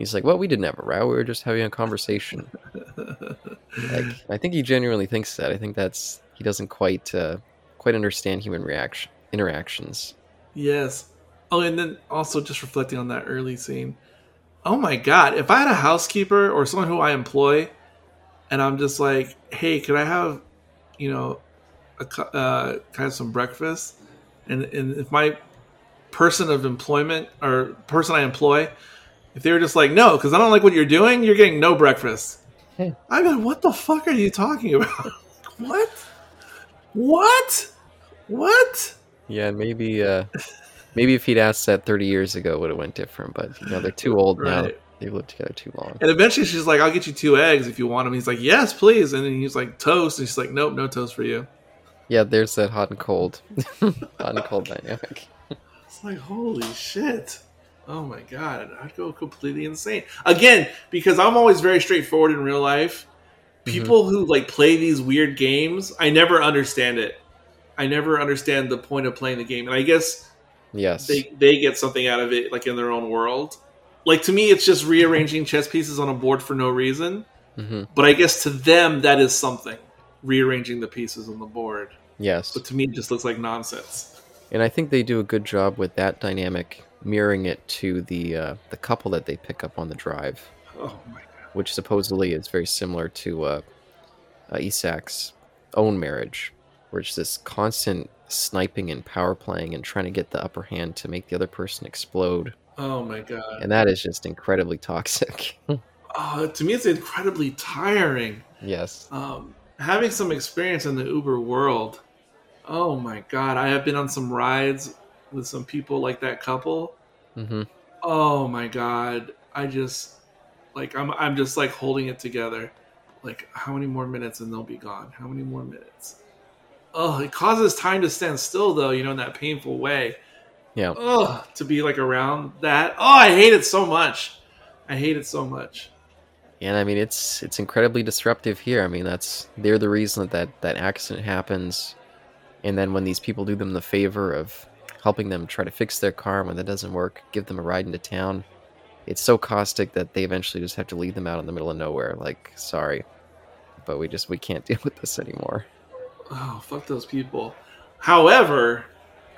He's like, "Well, we didn't have a row. We were just having a conversation." like, I think he genuinely thinks that. I think that's he doesn't quite uh, quite understand human reaction interactions. yes. Oh, and then also just reflecting on that early scene. Oh my god! If I had a housekeeper or someone who I employ, and I'm just like, "Hey, can I have, you know, a uh, kind of some breakfast?" And and if my person of employment or person I employ, if they were just like, "No, because I don't like what you're doing, you're getting no breakfast," Hmm. I mean, what the fuck are you talking about? what? What? What? Yeah, maybe uh, maybe if he'd asked that 30 years ago, it would have went different. But you know, they're too old now. They've lived together too long. And eventually she's like, I'll get you two eggs if you want them. He's like, Yes, please. And then he's like, Toast. And she's like, Nope, no toast for you. Yeah, there's that hot and cold, hot and cold dynamic. It's like, holy shit. Oh my god, I'd go completely insane. Again, because I'm always very straightforward in real life. People who like play these weird games, I never understand it. I never understand the point of playing the game. And I guess Yes. they they get something out of it like in their own world. Like to me it's just rearranging chess pieces on a board for no reason. hmm But I guess to them that is something. Rearranging the pieces on the board. Yes. But to me it just looks like nonsense. And I think they do a good job with that dynamic, mirroring it to the uh, the couple that they pick up on the drive, Oh my god. which supposedly is very similar to uh, uh, Isak's own marriage, where it's this constant sniping and power playing and trying to get the upper hand to make the other person explode, Oh my god. and that is just incredibly toxic. Oh, to me, it's incredibly tiring. yes. Um, having some experience in the Uber world. Oh my god, I have been on some rides with some people like that couple. Mm-hmm. Oh my god, I just like I'm I'm just like holding it together. Like how many more minutes and they'll be gone? How many more minutes? Oh, it causes time to stand still though, you know, in that painful way. Yeah. Oh, to be like around that. Oh, I hate it so much. I hate it so much. And I mean, it's it's incredibly disruptive here. I mean, that's they're the reason that that, that accident happens, and then when these people do them the favor of helping them try to fix their car when that doesn't work, give them a ride into town, it's so caustic that they eventually just have to leave them out in the middle of nowhere. Like, sorry, but we just we can't deal with this anymore. Oh, fuck those people. However,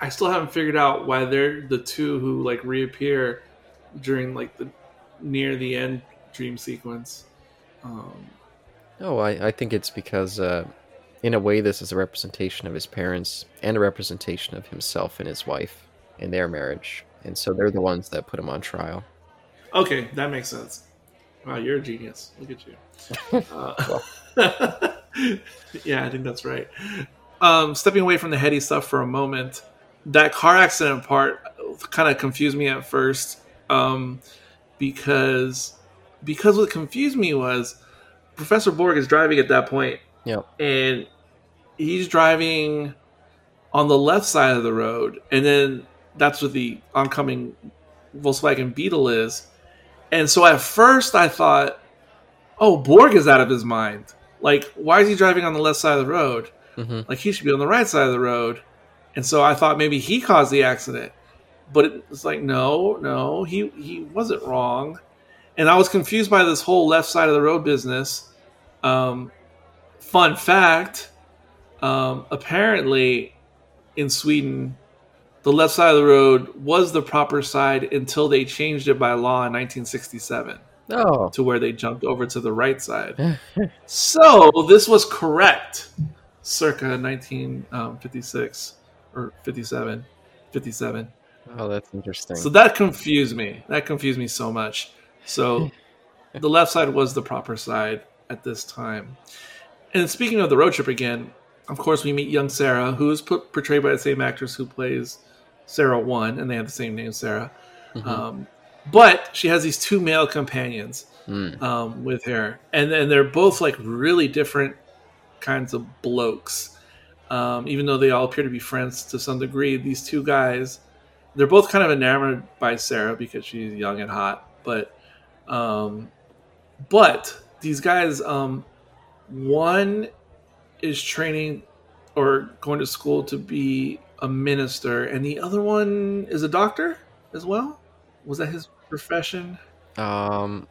I still haven't figured out why they're the two who like reappear during like the near the end dream sequence. Um, Oh, I, I think it's because, uh, in a way, this is a representation of his parents and a representation of himself and his wife in their marriage, and so they're the ones that put him on trial. okay, that makes sense. Wow, you're a genius. Look at you. Uh, yeah, I think that's right. Um, stepping away from the heady stuff for a moment, that car accident part kind of confused me at first um, because because what confused me was Professor Borg is driving at that point, Yep. and he's driving on the left side of the road, and then that's what the oncoming Volkswagen Beetle is. And so at first I thought, oh, Borg is out of his mind. Like, why is he driving on the left side of the road? hmm Like, he should be on the right side of the road. And so I thought maybe he caused the accident. But it's like, no, no, he, he wasn't wrong. And I was confused by this whole left side of the road business. Um, fun fact um, apparently, in Sweden, the left side of the road was the proper side until they changed it by law in 1967 Oh, to where they jumped over to the right side. so this was correct circa 1956 or 57. 57. oh, that's interesting. So that confused me. That confused me so much. So the left side was the proper side at this time. And speaking of the road trip again, of course, we meet young Sarah, who is put, portrayed by the same actress who plays Sarah 1, and they have the same name, Sarah. Mhm. Um, but she has these two male companions Mm. um, with her, and and they're both like really different kinds of blokes. Um, even though they all appear to be friends to some degree, these two guys, they're both kind of enamored by Sarah because she's young and hot. But, um, but these guys, um, one is training or going to school to be a minister, and the other one is a doctor as well. Was that his profession? Um,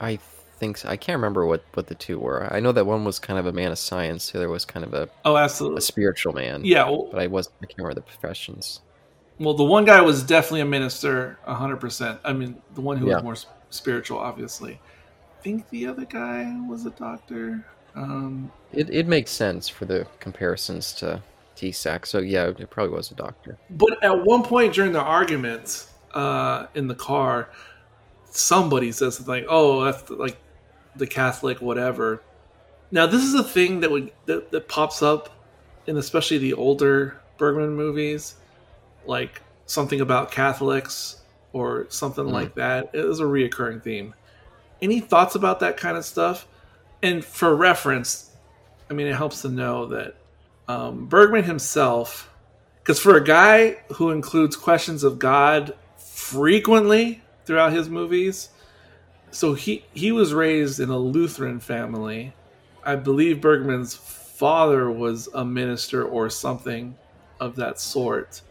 I think so. I can't remember what what the two were. I know that one was kind of a man of science. The other was kind of a, Oh, absolutely a spiritual man. Yeah, well, but I was I can't remember the professions. Well, the one guy was definitely a minister, hundred percent. I mean, the one who Yeah. was more spiritual, obviously. I think the other guy was a doctor. Um, It it makes sense for the comparisons to Isak. So yeah, it probably was a doctor. but at one point during the argument uh, in the car, somebody says something like, "Oh, that's the, like the Catholic whatever." Now, this is a thing that would that, that pops up in especially the older Bergman movies, like something about Catholics or something Mm. like that. It is a reoccurring theme. Any thoughts about that kind of stuff? And for reference, I mean, it helps to know that um, Bergman himself, because for a guy who includes questions of God frequently throughout his movies, so he he was raised in a Lutheran family. I believe Bergman's father was a minister or something of that sort.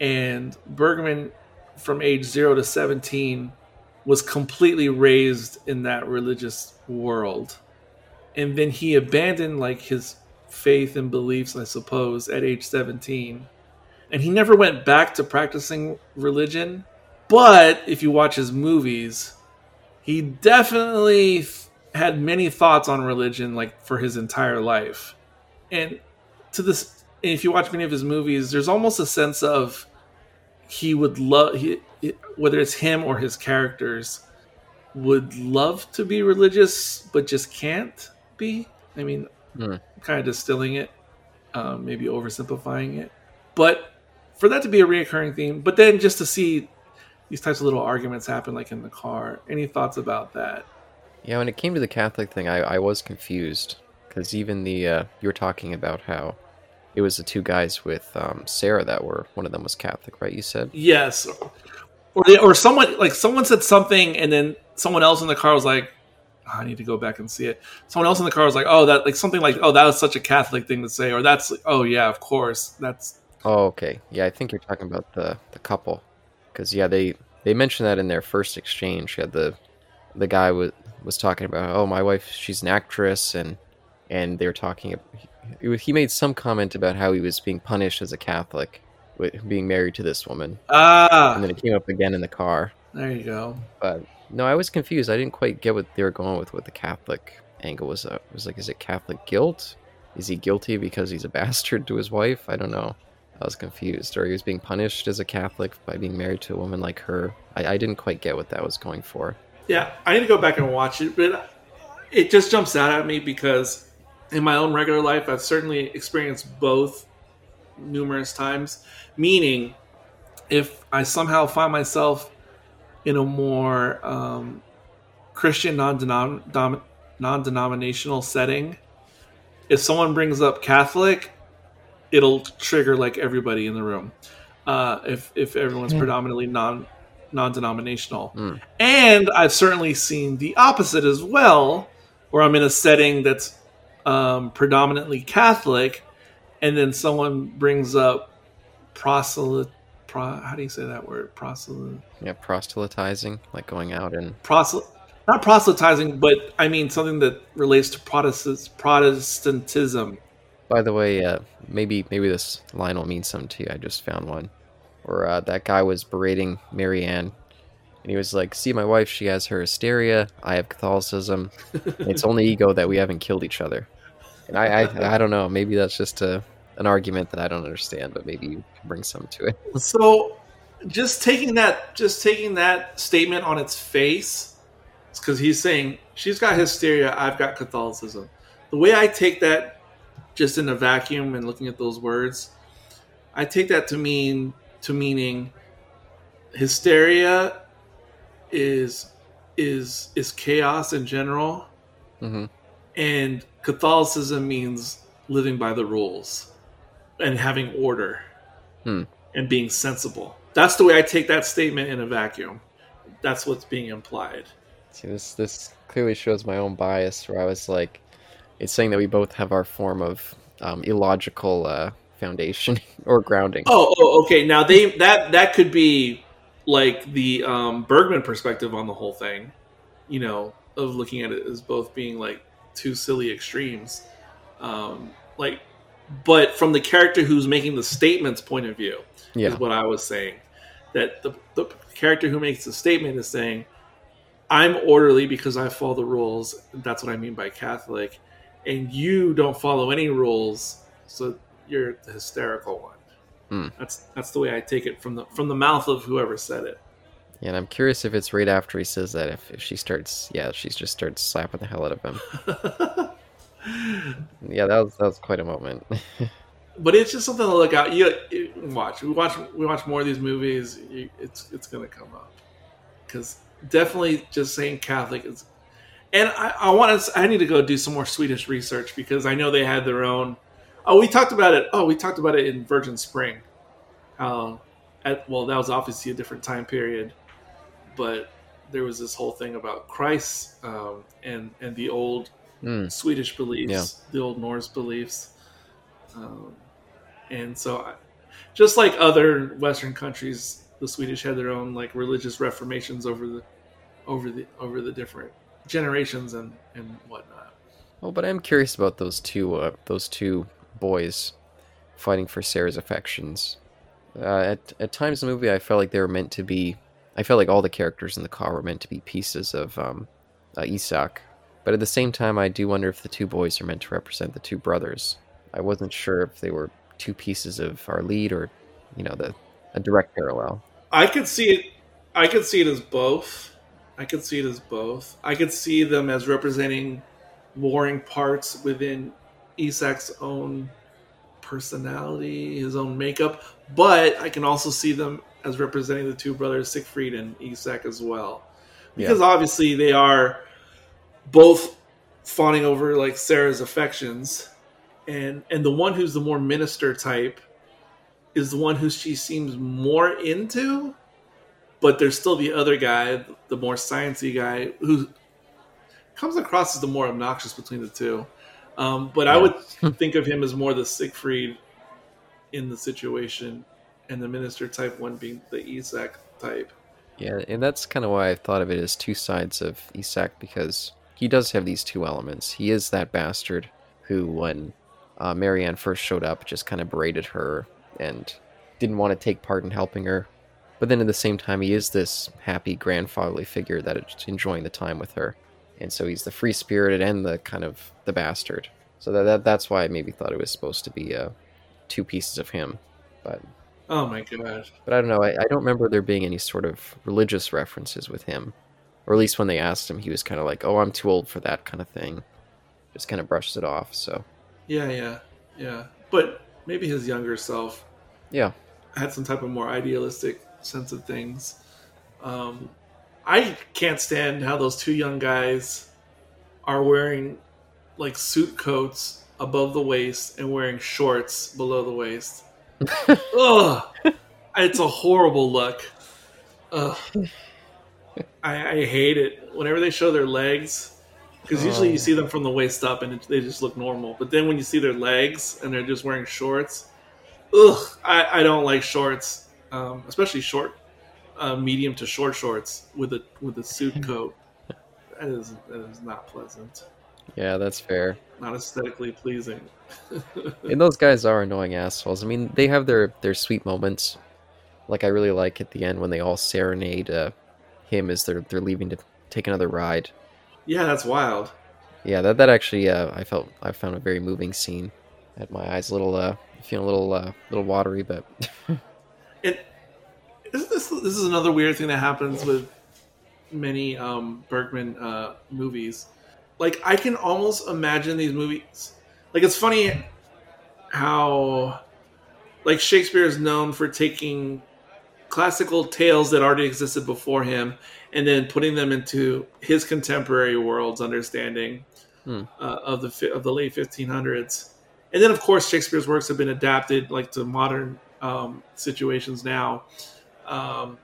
And Bergman, from age zero to 17, was completely raised in that religious world. And then he abandoned like his faith and beliefs, I suppose, at age 17. And he never went back to practicing religion. But if you watch his movies, he definitely had many thoughts on religion like for his entire life and to this if you watch many of his movies there's almost a sense of he would love he, whether it's him or his characters would love to be religious but just can't be i mean Hmm. kind of distilling it um, maybe oversimplifying it but for that to be a reoccurring theme but then just to see these types of little arguments happen like in the car any thoughts about that Yeah, when it came to the Catholic thing, I, I was confused because even the uh, you were talking about how it was the two guys with um, Sarah that were one of them was Catholic, right? You said. Yes, or they, or someone like someone said something, and then someone else in the car was like, "Oh, "I need to go back and see it." Someone else in the car was like, "Oh, that like something like, oh, that was such a Catholic thing to say," or that's, "Oh yeah, of course, that's." Oh, okay. Yeah, I think you're talking about the the couple, because yeah, they they mentioned that in their first exchange. Yeah, the the guy was was talking about, oh, my wife, she's an actress, and and they were talking. He, he made some comment about how he was being punished as a Catholic with being married to this woman, Ah, and then it came up again in the car. there you go. But no, I was confused. I didn't quite get what they were going with with the Catholic angle. Was uh, was like, is it Catholic guilt? Is he guilty because he's a bastard to his wife? I don't know. I was confused. Or he was being punished as a Catholic by being married to a woman like her. I, I didn't quite get what that was going for. Yeah, I need to go back and watch it, but it just jumps out at me because in my own regular life, I've certainly experienced both numerous times. Meaning, if I somehow find myself in a more um, Christian non non denominational setting, if someone brings up Catholic, it'll trigger like everybody in the room. Uh, if if everyone's predominantly non non denominational, Mm. and I've certainly seen the opposite as well, where I'm in a setting that's um, predominantly Catholic, and then someone brings up proselyte. Pro, how do you say that word? Proselyte. Yeah, proselytizing, like going out and Proselyte. Not proselytizing, but I mean something that relates to Protestant Protestantism. By the way, uh, maybe maybe this line will mean something to you. I just found one, where uh, that guy was berating Marianne, and he was like, "See, my wife, she has her hysteria. I have Catholicism. it's only ego that we haven't killed each other." And I, I, I don't know. Maybe that's just a an argument that I don't understand, but maybe you can bring some to it. So, just taking that, just taking that statement on its face, because he's saying she's got hysteria, I've got Catholicism. The way I take that, just in a vacuum and looking at those words, I take that to mean to meaning hysteria is is is chaos in general, hmm and Catholicism means living by the rules and having order Hmm. and being sensible. That's the way I take that statement in a vacuum. That's what's being implied. See, this this clearly shows my own bias, where I was like, it's saying that we both have our form of um, illogical uh, foundation or grounding. Oh, oh, okay. Now they that that could be like the um, Bergman perspective on the whole thing. You know, of looking at it as both being like two silly extremes. Um, like, but from the character who's making the statement's point of view, yeah, is what I was saying. That the, the character who makes the statement is saying, I'm orderly because I follow the rules. That's what I mean by Catholic. And you don't follow any rules, so you're the hysterical one. Hmm. That's that's the way I take it from the from the mouth of whoever said it. Yeah, and I'm curious if it's right after he says that. If, if she starts, yeah, she just starts slapping the hell out of him. Yeah, that was that was quite a moment. but it's just something to look out. You, you watch. We watch. We watch more of these movies. You, it's it's gonna come up because definitely just saying Catholic is. And I, I want to. I need to go do some more Swedish research because I know they had their own. Oh, we talked about it. Oh, we talked about it in Virgin Spring. Uh, at well, that was obviously a different time period, but there was this whole thing about Christ um, and and the old Mm. Swedish beliefs, Yeah. the old Norse beliefs, um, and so I, just like other Western countries, the Swedish had their own like religious reformations over the over the over the different generations and and whatnot. Well, but I'm curious about those two uh, those two boys fighting for Sarah's affections. Uh, at at times in the movie, I felt like they were meant to be. I felt like all the characters in the car were meant to be pieces of um, uh, Isak, but at the same time, I do wonder if the two boys are meant to represent the two brothers. I wasn't sure if they were two pieces of our lead or, you know, the a direct parallel. I could see it. I could see it as both. I could see it as both. I could see them as representing warring parts within Isak's own personality, his own makeup. But I can also see them as representing the two brothers, Siegfried and Isak, as well. Because obviously they are both fawning over like Sarah's affections, and and the one who's the more minister type is the one who she seems more into, but there's still the other guy, the more sciencey guy, who comes across as the more obnoxious between the two. Um, but I would think of him as more the Siegfried in the situation, and the minister type one being the Isak type. Yeah, and that's kind of why I thought of it as two sides of Isak because he does have these two elements. He is that bastard who, when uh, Marianne first showed up, just kind of berated her and didn't want to take part in helping her. But then at the same time, he is this happy grandfatherly figure that is enjoying the time with her, and so he's the free spirited and the kind of the bastard. So that, that that's why I maybe thought it was supposed to be uh, two pieces of him, but Oh my god! but I don't know. I, I don't remember there being any sort of religious references with him. Or at least when they asked him, he was kind of like, oh, I'm too old for that kind of thing. Just kind of brushes it off. So, Yeah, yeah, yeah. But maybe his younger self yeah. had some type of more idealistic sense of things. Um, I can't stand how those two young guys are wearing like suit coats above the waist and wearing shorts below the waist. Ugh, it's a horrible look. Ugh. I, I hate it. Whenever they show their legs, because usually Oh. you see them from the waist up and it, they just look normal. But then when you see their legs and they're just wearing shorts, ugh, I, I don't like shorts, um, especially short, uh, medium to short shorts with a with a suit coat. That is that is not pleasant, Yeah, that's fair. not aesthetically pleasing. And those guys are annoying assholes. I mean, they have their, their sweet moments. Like, I really like at the end when they all serenade uh, him as they're, they're leaving to take another ride. yeah, that's wild. Yeah, that, that actually, uh, I felt, I found a very moving scene. Had my eyes a little, uh, feeling a little, uh, little watery, but It this, this this is another weird thing that happens with many um, Bergman uh, movies. Like I can almost imagine these movies. Like it's funny how like Shakespeare is known for taking classical tales that already existed before him and then putting them into his contemporary world's understanding Hmm. uh, of the of the late 1500s. And then of course Shakespeare's works have been adapted like to modern um, situations now. Um,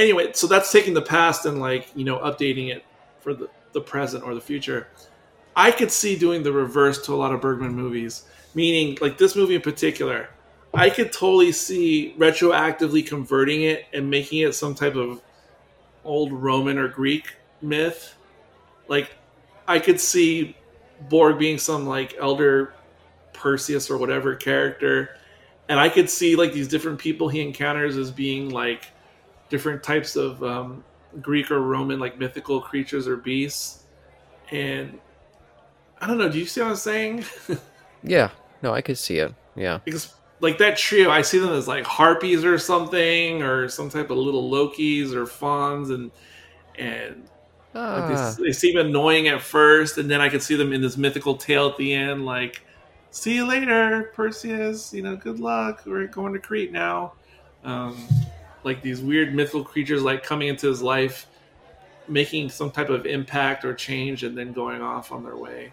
anyway, so that's taking the past and like you know updating it for the, the present or the future. I could see doing the reverse to a lot of Bergman movies, meaning like this movie in particular. I could totally see retroactively converting it and making it some type of old Roman or Greek myth. Like I could see Borg being some like elder Perseus or whatever character and I could see like these different people he encounters as being like different types of um, Greek or Roman like mythical creatures or beasts, and I don't know. Do you see what I'm saying? yeah, no, I could see it. Yeah. because like that trio, I see them as like harpies or something, or some type of little Lokis or fauns, and and like Ah, they, they seem annoying at first, and then I can see them in this mythical tale at the end, like see you later, Perseus. You know, good luck. We're going to Crete now. Um, like these weird mythical creatures, like coming into his life, making some type of impact or change, and then going off on their way.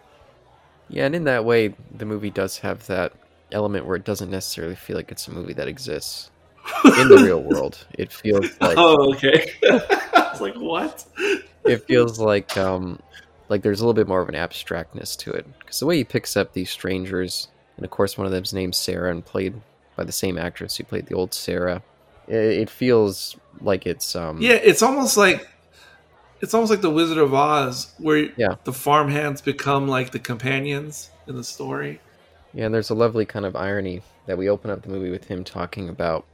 Yeah, and in that way, the movie does have that element where it doesn't necessarily feel like it's a movie that exists in the real world. It feels like oh, okay. I was like, what? it feels like um, like there's a little bit more of an abstractness to it because the way he picks up these strangers, and of course one of them's named Sarah and played by the same actress who played the old Sarah. It, it feels like it's um, Yeah, it's almost like it's almost like the Wizard of Oz, where Yeah. the farmhands become like the companions in the story. Yeah, and there's a lovely kind of irony that we open up the movie with him talking about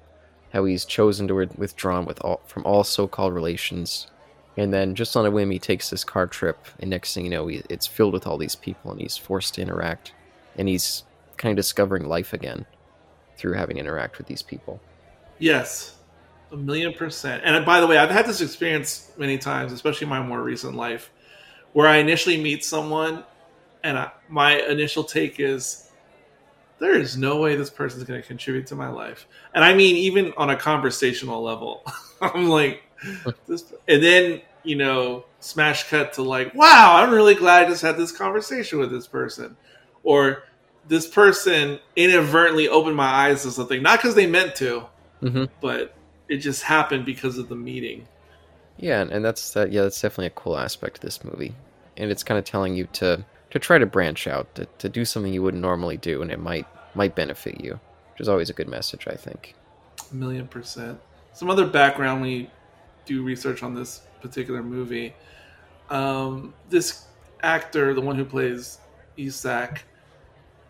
how he's chosen to wi- withdraw with all, from all so-called relations, and then just on a whim he takes this car trip, and next thing you know, he, it's filled with all these people, and he's forced to interact, and he's kind of discovering life again through having to interact with these people. Yes, a million percent. And uh, by the way, I've had this experience many times, especially in my more recent life, where I initially meet someone, and I, my initial take is, there is no way this person's going to contribute to my life. And I mean, even on a conversational level, I'm like, this, and then you know, smash cut to like, wow, I'm really glad I just had this conversation with this person, or this person inadvertently opened my eyes to something, not because they meant to, Mm-hmm. but it just happened because of the meeting. Yeah, and and that's that. Yeah, that's definitely a cool aspect of this movie, and it's kind of telling you to to try to branch out, to, to do something you wouldn't normally do, and it might might benefit you, which is always a good message, I think. A million percent. Some other background we do research on this particular movie. Um, this actor, the one who plays Isak,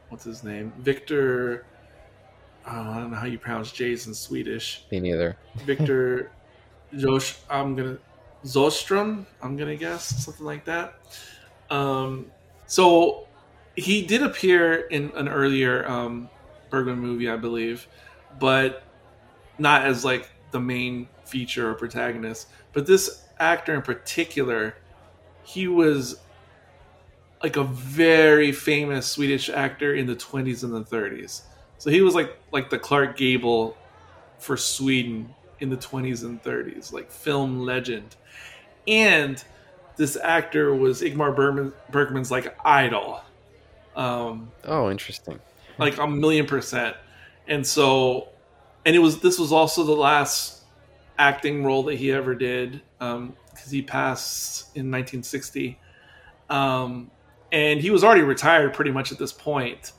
what's his name? Victor. Uh, I don't know how you pronounce J's in Swedish. Me neither. Victor Josh. I'm gonna Zostrom. I'm gonna guess something like that. Um, so he did appear in an earlier um, Bergman movie, I believe, but not as like the main feature or protagonist. But this actor in particular, he was like a very famous Swedish actor in the 20s and the 30s. So he was like like the Clark Gable for Sweden in the 20s and 30s, like film legend. And this actor was Ingmar Bergman, Bergman's like idol, um, Oh, interesting. like a million percent. And so, and it was this was also the last acting role that he ever did because he passed in 1960, um, and he was already retired pretty much at this point.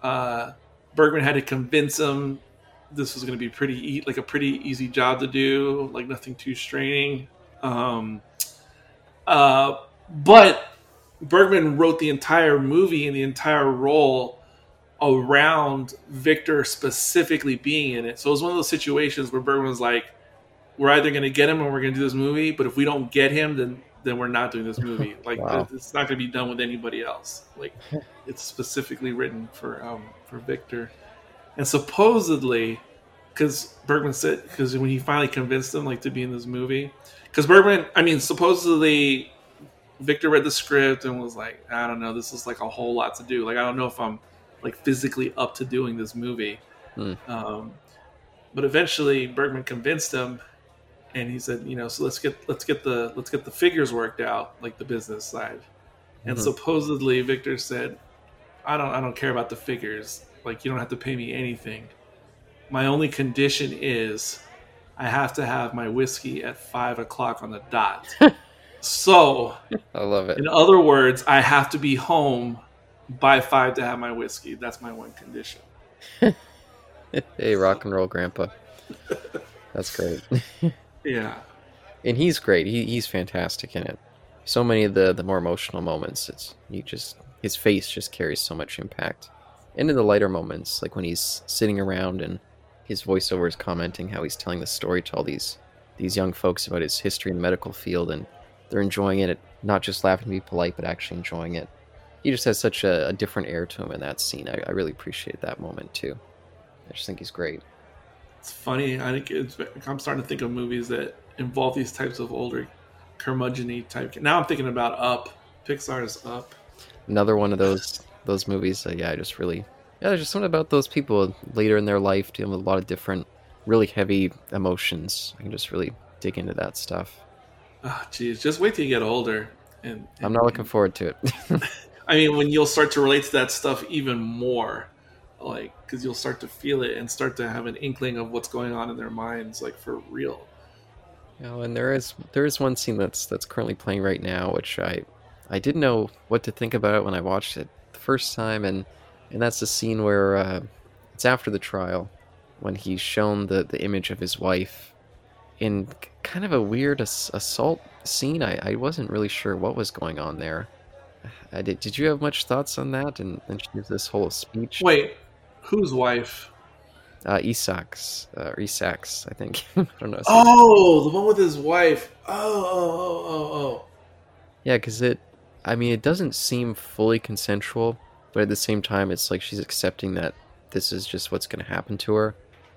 Uh, Bergman had to convince him this was going to be pretty e- like a pretty easy job to do, like nothing too straining. Um, uh, but Bergman wrote the entire movie and the entire role around Victor specifically being in it. So it was one of those situations where Bergman was like, "We're either going to get him or we're going to do this movie, but if we don't get him, then then we're not doing this movie. Like Wow. it's not going to be done with anybody else. Like it's specifically written for um, for Victor." And supposedly, because Bergman said, because when he finally convinced him like to be in this movie, because Bergman, I mean, supposedly Victor read the script and was like, I don't know, this is like a whole lot to do. Like, I don't know if I'm like physically up to doing this movie. Hmm. Um, but eventually, Bergman convinced him, and he said, you know, so let's get let's get the let's get the figures worked out, like the business side. And Mhm. supposedly, Victor said, I don't I don't care about the figures. Like, you don't have to pay me anything. My only condition is I have to have my whiskey at five o'clock on the dot. so, I love it. in other words, I have to be home by five to have my whiskey. That's my one condition. hey, rock and roll grandpa. That's great. Yeah. and he's great. He, he's fantastic in it. So many of the the more emotional moments, it's you just his face just carries so much impact. And in the lighter moments, like when he's sitting around and his voiceover is commenting how he's telling the story to all these these young folks about his history in the medical field, and they're enjoying it, not just laughing to be polite, but actually enjoying it. He just has such a, a different air to him in that scene. I, I really appreciate that moment too. I just think he's great. It's funny. I think it's, I'm starting to think of movies that involve these types of older curmudgeon type. Now I'm thinking about Up. Pixar's Up. Another one of those those movies. Yeah, I just really yeah, there's just something about those people later in their life dealing with a lot of different, really heavy emotions. I can just really dig into that stuff. Oh, jeez, just wait till you get older. And, and I'm not looking forward to it. I mean, when you'll start to relate to that stuff even more, like because you'll start to feel it and start to have an inkling of what's going on in their minds, like for real. You know, and there is there is one scene that's that's currently playing right now, which I I didn't know what to think about it when I watched it the first time, and and that's the scene where uh, it's after the trial when he's shown the the image of his wife in kind of a weird ass- assault scene. I, I wasn't really sure what was going on there. I did. Did you have much thoughts on that? And then she gives this whole speech. Wait, whose wife? Uh, Isak's, uh, Isak's, I think. I don't know. Oh, the one with his wife. Oh, oh, oh, oh, oh. Yeah, because it. I mean, it doesn't seem fully consensual, but at the same time, it's like she's accepting that this is just what's going to happen to her.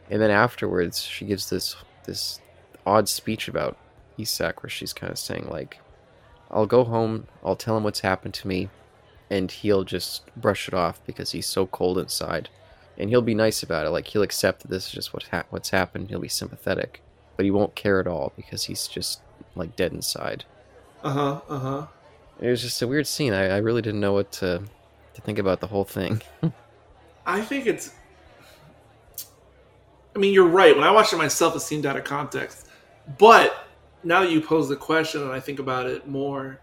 And then afterwards, she gives this this odd speech about Isak, where she's kind of saying like, "I'll go home. I'll tell him what's happened to me, and he'll just brush it off because he's so cold inside, and he'll be nice about it. Like he'll accept that this is just what ha- what's happened. He'll be sympathetic, but he won't care at all because he's just like dead inside." Uh huh. Uh huh. It was just a weird scene. I, I really didn't know what to to think about the whole thing. I think it's. I mean, you're right. When I watched it myself, it seemed out of context. But now that you pose the question and I think about it more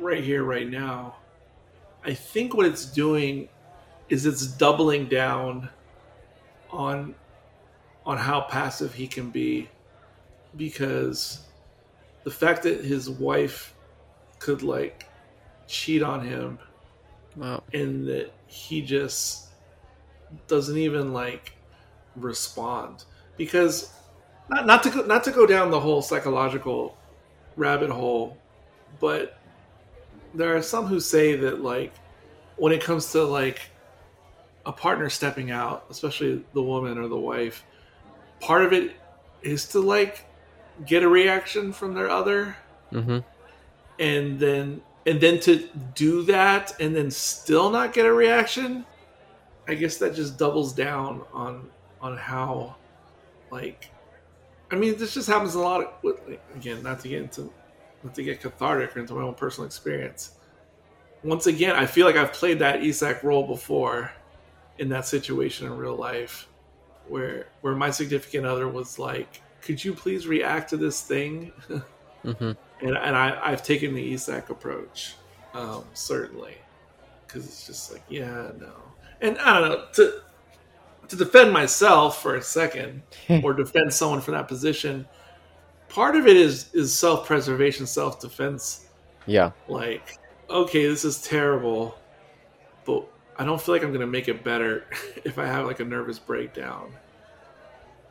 right here, right now, I think what it's doing is it's doubling down on on how passive he can be because the fact that his wife could like cheat on him wow. and that he just doesn't even like respond because not not to go, not to go down the whole psychological rabbit hole, but there are some who say that like when it comes to like a partner stepping out, especially the woman or the wife, part of it is to like get a reaction from their other Mm-hmm. and then and then to do that and then still not get a reaction i guess that just doubles down on on how like i mean this just happens a lot of, with, like, again not to get into not to get cathartic or into my own personal experience once again i feel like i've played that isak role before in that situation in real life where where my significant other was like could you please react to this thing Mm-hmm. And and I I've taken the Isak approach, um, certainly, because it's just like yeah no, and I don't know to to defend myself for a second or defend someone from that position. Part of it is is self preservation, self defense. Yeah. Like okay, this is terrible, but I don't feel like I'm gonna make it better if I have like a nervous breakdown.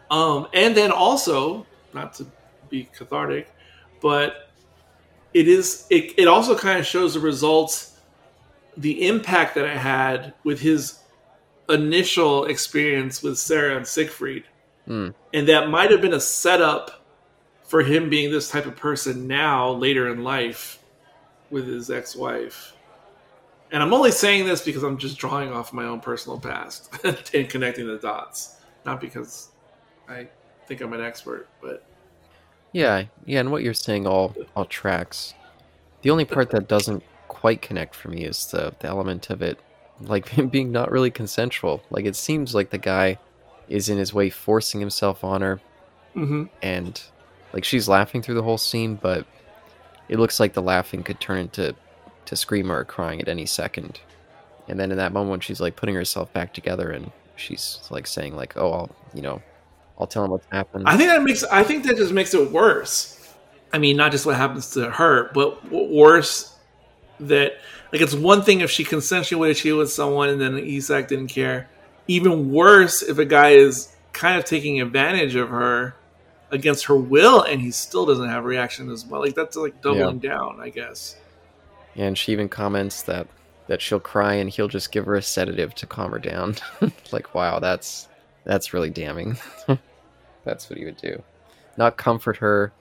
Um, and then also not to be cathartic but it is it, it also kind of shows the results the impact that it had with his initial experience with sarah and siegfried. Mm. and that might have been a setup for him being this type of person now later in life with his ex-wife. And i'm only saying this because i'm just drawing off my own personal past and connecting the dots. Not because i think i'm an expert but Yeah, yeah, and what you're saying all all tracks. The only part that doesn't quite connect for me is the the element of it like being not really consensual. Like it seems like the guy is in his way forcing himself on her mm-hmm. and like she's laughing through the whole scene, but it looks like the laughing could turn into to scream or crying at any second. And then in that moment when she's like putting herself back together and she's like saying like, "Oh, I'll, you know, I'll tell him what's happened." I think that makes. I think that just makes it worse. I mean, not just what happens to her, but worse that like it's one thing if she consensually cheated with someone and then Isak didn't care. Even worse if a guy is kind of taking advantage of her against her will and he still doesn't have a reaction as well. Like that's like doubling down, I guess. And she even comments that that she'll cry and he'll just give her a sedative to calm her down. like, wow, that's that's really damning. that's what he would do. Not comfort her,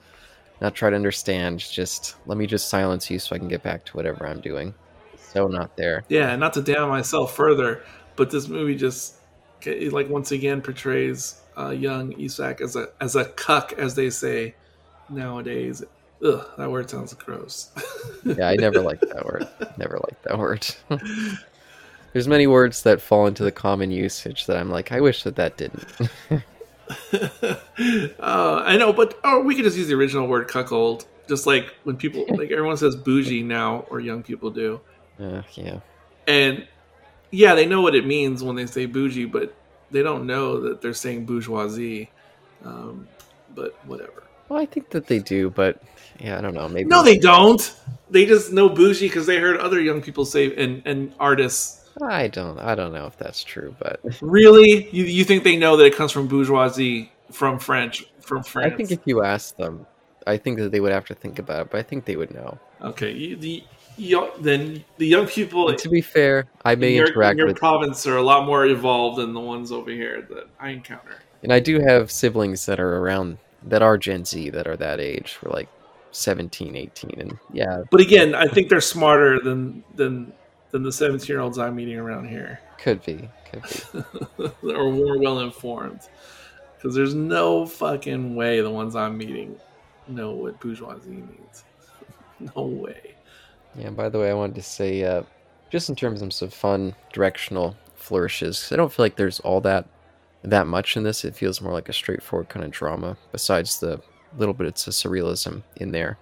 not try to understand, just let me just silence you so I can get back to whatever I'm doing. so not there. Yeah, not to damn myself further, but this movie just it, like once again portrays uh, young Isak as a as a cuck, as they say nowadays. Ugh, that word sounds gross. yeah, I never liked that word. Never liked that word. There's many words that fall into the common usage that I'm like, I wish that that didn't. uh, I know, but oh, we could just use the original word cuckold. Just like when people, like everyone says bougie now, or young people do. Uh, yeah. And yeah, they know what it means when they say bougie, but they don't know that they're saying bourgeoisie. Um, but whatever. Well, I think that they do, but yeah, I don't know. Maybe no, they don't. They just know bougie because they heard other young people say and and artists. I don't. I don't know if that's true, but really, you you think they know that it comes from bourgeoisie from French from France? I think if you ask them, I think that they would have to think about it, but I think they would know. Okay, the young, then the young people. And to be fair, I may in your, interact in your with province are a lot more evolved than the ones over here that I encounter. And I do have siblings that are around that are Gen Z that are that age for like 17, 18 and yeah. But again, I think they're smarter than than than the 17 year olds I'm meeting around here. Could be, could be. or more well informed. Because there's no fucking way the ones I'm meeting know what bourgeoisie means. no way. Yeah, by the way, I wanted to say, uh, just in terms of some fun directional flourishes, I don't feel like there's all that that much in this. It feels more like a straightforward kind of drama, besides the little bit of surrealism in there.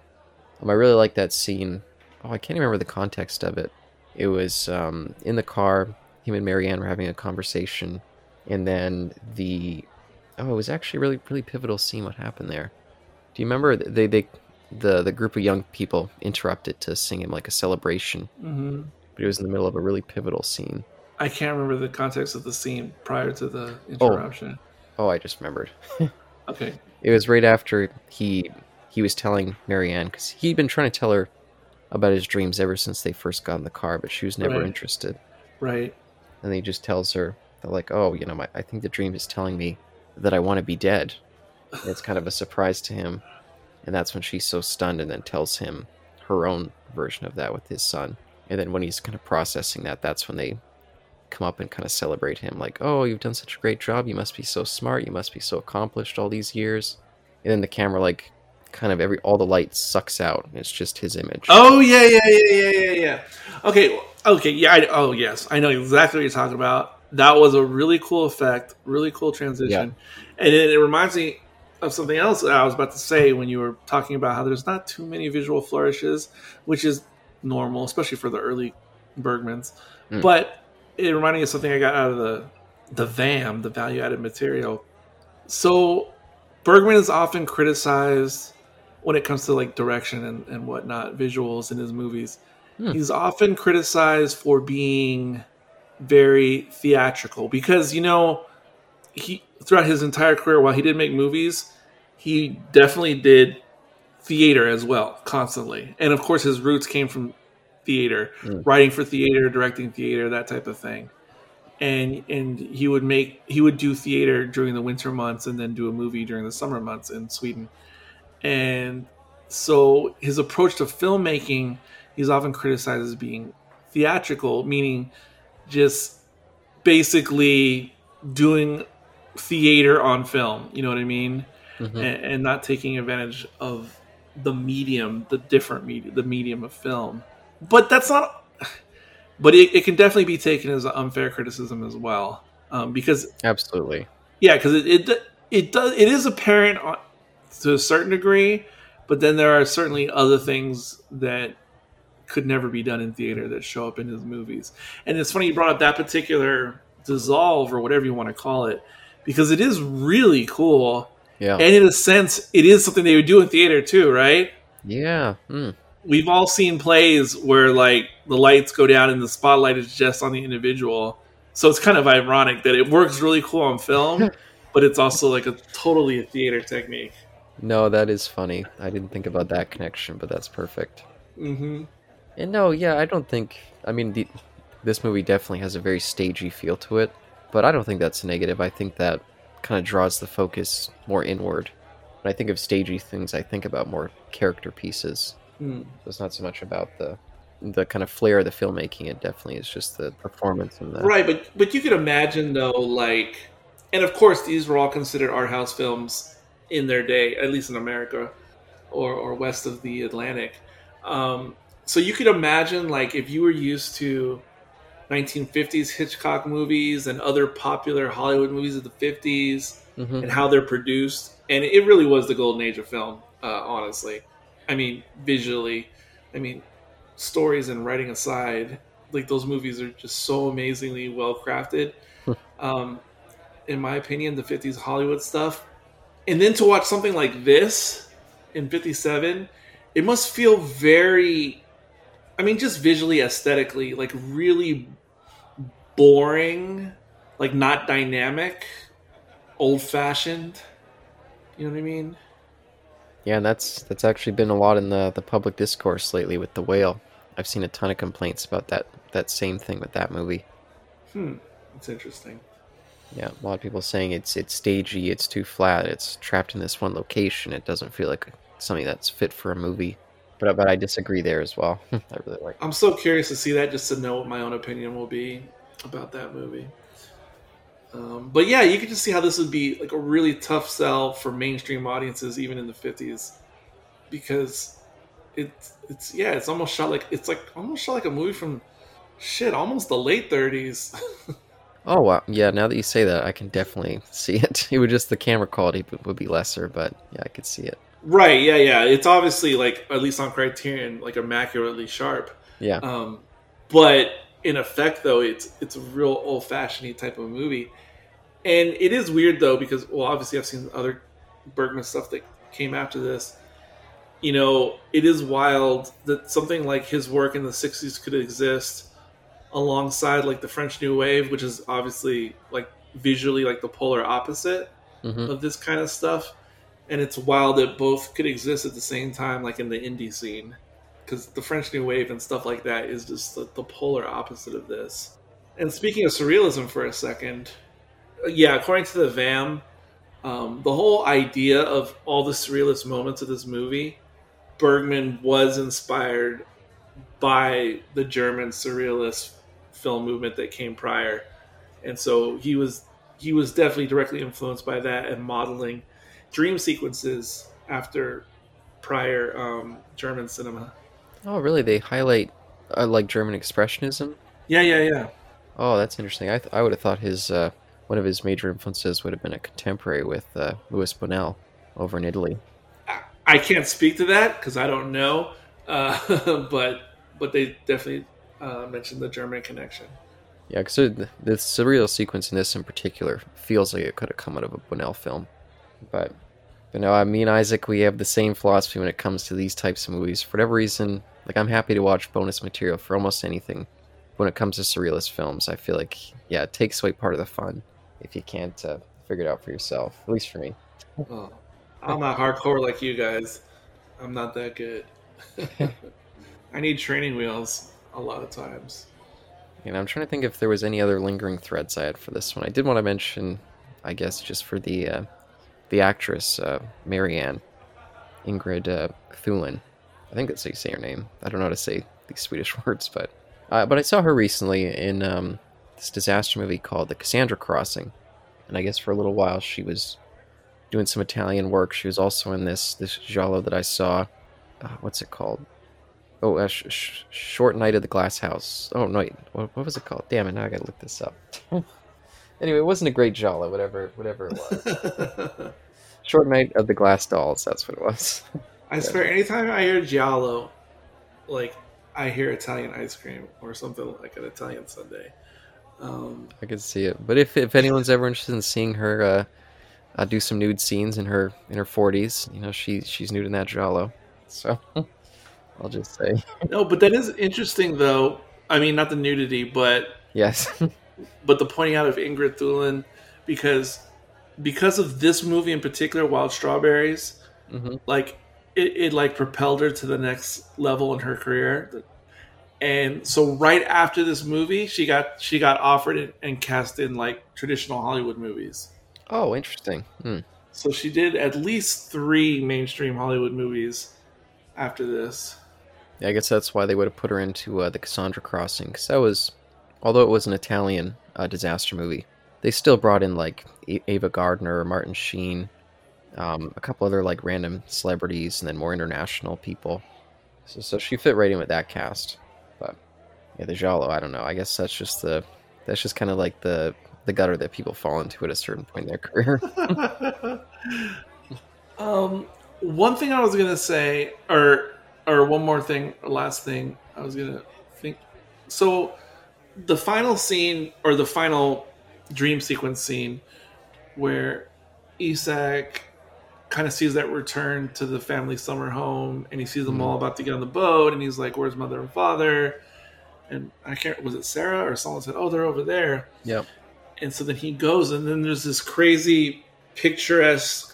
Um, I really like that scene. Oh, I can't remember the context of it. It was um, in the car. Him and Marianne were having a conversation, and then the oh, it was actually really really pivotal scene. What happened there? Do you remember? They they the the group of young people interrupted to sing him like a celebration, mm-hmm. but it was in the middle of a really pivotal scene. I can't remember the context of the scene prior to the interruption. Oh, oh I just remembered. okay. It was right after he he was telling Marianne because he'd been trying to tell her about his dreams ever since they first got in the car, but she was never right. interested. Right. And he just tells her that like, oh, you know, my, I think the dream is telling me that I want to be dead. And it's kind of a surprise to him, and that's when she's so stunned, and then tells him her own version of that with his son. And then when he's kind of processing that, that's when they come up and kind of celebrate him like oh you've done such a great job you must be so smart you must be so accomplished all these years and then the camera like kind of every all the light sucks out. It's just his image. Oh yeah yeah yeah yeah yeah yeah okay okay yeah I, oh yes. I know exactly what you're talking about. That was a really cool effect really cool transition. Yeah. and it, it reminds me of something else i was about to say when you were talking about how there's not too many visual flourishes which is normal especially for the early bergmans. Mm. but it reminded me of something I got out of the the VAM, the value added material. So Bergman is often criticized when it comes to like direction and, and whatnot, visuals in his movies. Hmm. He's often criticized for being very theatrical because you know he throughout his entire career while he did make movies, he definitely did theater as well constantly. And of course his roots came from theater, mm. writing for theater, directing theater, that type of thing. And and he would make he would do theater during the winter months and then do a movie during the summer months in Sweden. And so his approach to filmmaking, he's often criticized as being theatrical, meaning just basically doing theater on film. You know what I mean? Mm-hmm. And, and, not taking advantage of the medium, the different medium, the medium of film but that's not. But it, it can definitely be taken as an unfair criticism as well, um, because absolutely, yeah, because it, it it does it is apparent to a certain degree, but then there are certainly other things that could never be done in theater that show up in his movies. And it's funny you brought up that particular dissolve or whatever you want to call it, because it is really cool. Yeah. And in a sense, it is something they would do in theater too, right? Yeah. Mm we've all seen plays where like the lights go down and the spotlight is just on the individual. So it's kind of ironic that it works really cool on film, but it's also like a totally a theater technique. No, that is funny. I didn't think about that connection, but that's perfect. Mm-hmm. And no, yeah, I don't think. I mean, the, this movie definitely has a very stagey feel to it, but I don't think that's negative. I think that kind of draws the focus more inward. When I think of stagey things, I think about more character pieces. Mm. So it's not so much about the the kind of flair of the filmmaking. It definitely is just the performance and the Right, but but you could imagine though, like, and of course these were all considered art house films in their day, at least in America or or west of the Atlantic. Um, so you could imagine, like, if you were used to 1950s Hitchcock movies and other popular Hollywood movies of the 50s Mhm. and how they're produced, and it really was the golden age of film, uh, honestly. I mean, visually, I mean, stories and writing aside, like those movies are just so amazingly well crafted. um, in my opinion, the 50s Hollywood stuff. And then to watch something like this in 57, it must feel very, I mean, just visually, aesthetically, like really boring, like not dynamic, old fashioned. You know what I mean? Yeah, and that's that's actually been a lot in the the public discourse lately with the whale. I've seen a ton of complaints about that that same thing with that movie. Hmm. It's interesting. Yeah, a lot of people saying it's it's stagey, it's too flat, it's trapped in this one location. It doesn't feel like something that's fit for a movie. But but I disagree there as well. I really like. I'm so curious to see that just to know what my own opinion will be about that movie. Um, but yeah, you can just see how this would be like a really tough sell for mainstream audiences, even in the 50s, because it's it's yeah, it's almost shot like it's like almost shot like a movie from shit, almost the late 30s. Oh wow, yeah. Now that you say that, I can definitely see it. It would just the camera quality would- would be lesser, but yeah, I could see it. right? Yeah, yeah. It's obviously like at least on Criterion, like immaculately sharp. Yeah, Um, but in effect, though, it's it's a real old fashioned type of movie, and it is weird though because well, obviously I've seen other Bergman stuff that came after this. You know, it is wild that something like his work in the '60s could exist alongside like the French New Wave, which is obviously like visually like the polar opposite hmm of this kind of stuff. And it's wild that both could exist at the same time, like in the indie scene, because the French New Wave and stuff like that is just the, the polar opposite of this. And speaking of surrealism for a second, uh, yeah, according to the VAM, um, the whole idea of all the surrealist moments of this movie, Bergman was inspired by the German surrealist film movement that came prior, and so he was he was definitely directly influenced by that and modeling dream sequences after prior um, German cinema. Oh, really? They highlight uh, like German expressionism. Yeah, yeah, yeah. Oh, that's interesting. I th- I would have thought his uh, one of his major influences would have been a contemporary with uh, Louis Buñuel over in Italy. I- I can't speak to that because I don't know, uh, but but they definitely uh, mentioned the German connection. Yeah, because the, surreal sequence in this in particular feels like it could have come out of a Buñuel film. But, but no, I mean, Isaac, we have the same philosophy when it comes to these types of movies. For whatever reason, like I'm happy to watch bonus material for almost anything. When it comes to surrealist films, I feel like, yeah, it takes away part of the fun if you can't uh, figure it out for yourself. At least for me. Oh, I'm not hardcore like you guys. I'm not that good. I need training wheels a lot of times. And I'm trying to think if there was any other lingering threads I had for this one. I did want to mention, I guess, just for the uh, the actress uh, Marianne Ingrid uh, Thulin. I think that's how you say her name. I don't know how to say these Swedish words, but uh, but I saw her recently in um, this disaster movie called The Cassandra Crossing, and I guess for a little while she was doing some Italian work. She was also in this this giallo that I saw. Uh, what's it called? Oh, uh, sh- sh- Short Night of the Glass House. Oh, no, wait. What, what was it called? Damn it, now I gotta look this up. anyway, it wasn't a great giallo, whatever, whatever it was. Short Night of the Glass Dolls, that's what it was. I swear, anytime I hear giallo, like I hear Italian ice cream or something like an Italian sundae. Um, I can see it. But if, if anyone's ever interested in seeing her uh, uh, do some nude scenes in her in her 40s, you know, she she's nude in that giallo. So I'll just say no, but that is interesting, though. I mean, not the nudity, but yes. but the pointing out of Ingrid Thulin because because of this movie in particular, Wild Strawberries, hmm like it, it like propelled her to the next level in her career. And so right after this movie, she got she got offered and, and cast in like traditional Hollywood movies. Oh, interesting. Hmm. So she did at least three mainstream Hollywood movies after this. Yeah, I guess that's why they would have put her into uh, the Cassandra Crossing, because that was, although it was an Italian uh, disaster movie, they still brought in like A- Ava Gardner, Martin Sheen, um, a couple other like random celebrities, and then more international people. So, so she fit right in with that cast. But yeah, the Giallo, I don't know. I guess that's just the that's just kind of like the the gutter that people fall into at a certain point in their career. um, one thing I was gonna say, or or one more thing, or last thing I was gonna think. So, the final scene or the final dream sequence scene where Isak kind of sees that return to the family summer home and he sees them Mhm. all about to get on the boat and he's like where's mother and father and i can't was it sarah or someone said oh they're over there yep. and so then he goes and then there's this crazy picturesque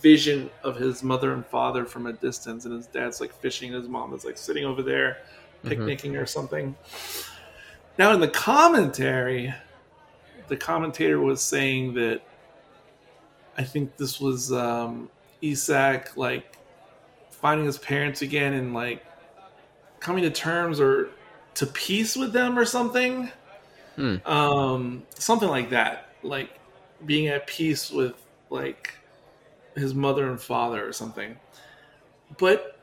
vision of his mother and father from a distance and his dad's like fishing and his mom is like sitting over there Mhm. picnicking or something now in the commentary the commentator was saying that i think this was um isak like finding his parents again and like coming to terms or to peace with them or something Hmm. um something like that like being at peace with like his mother and father or something. But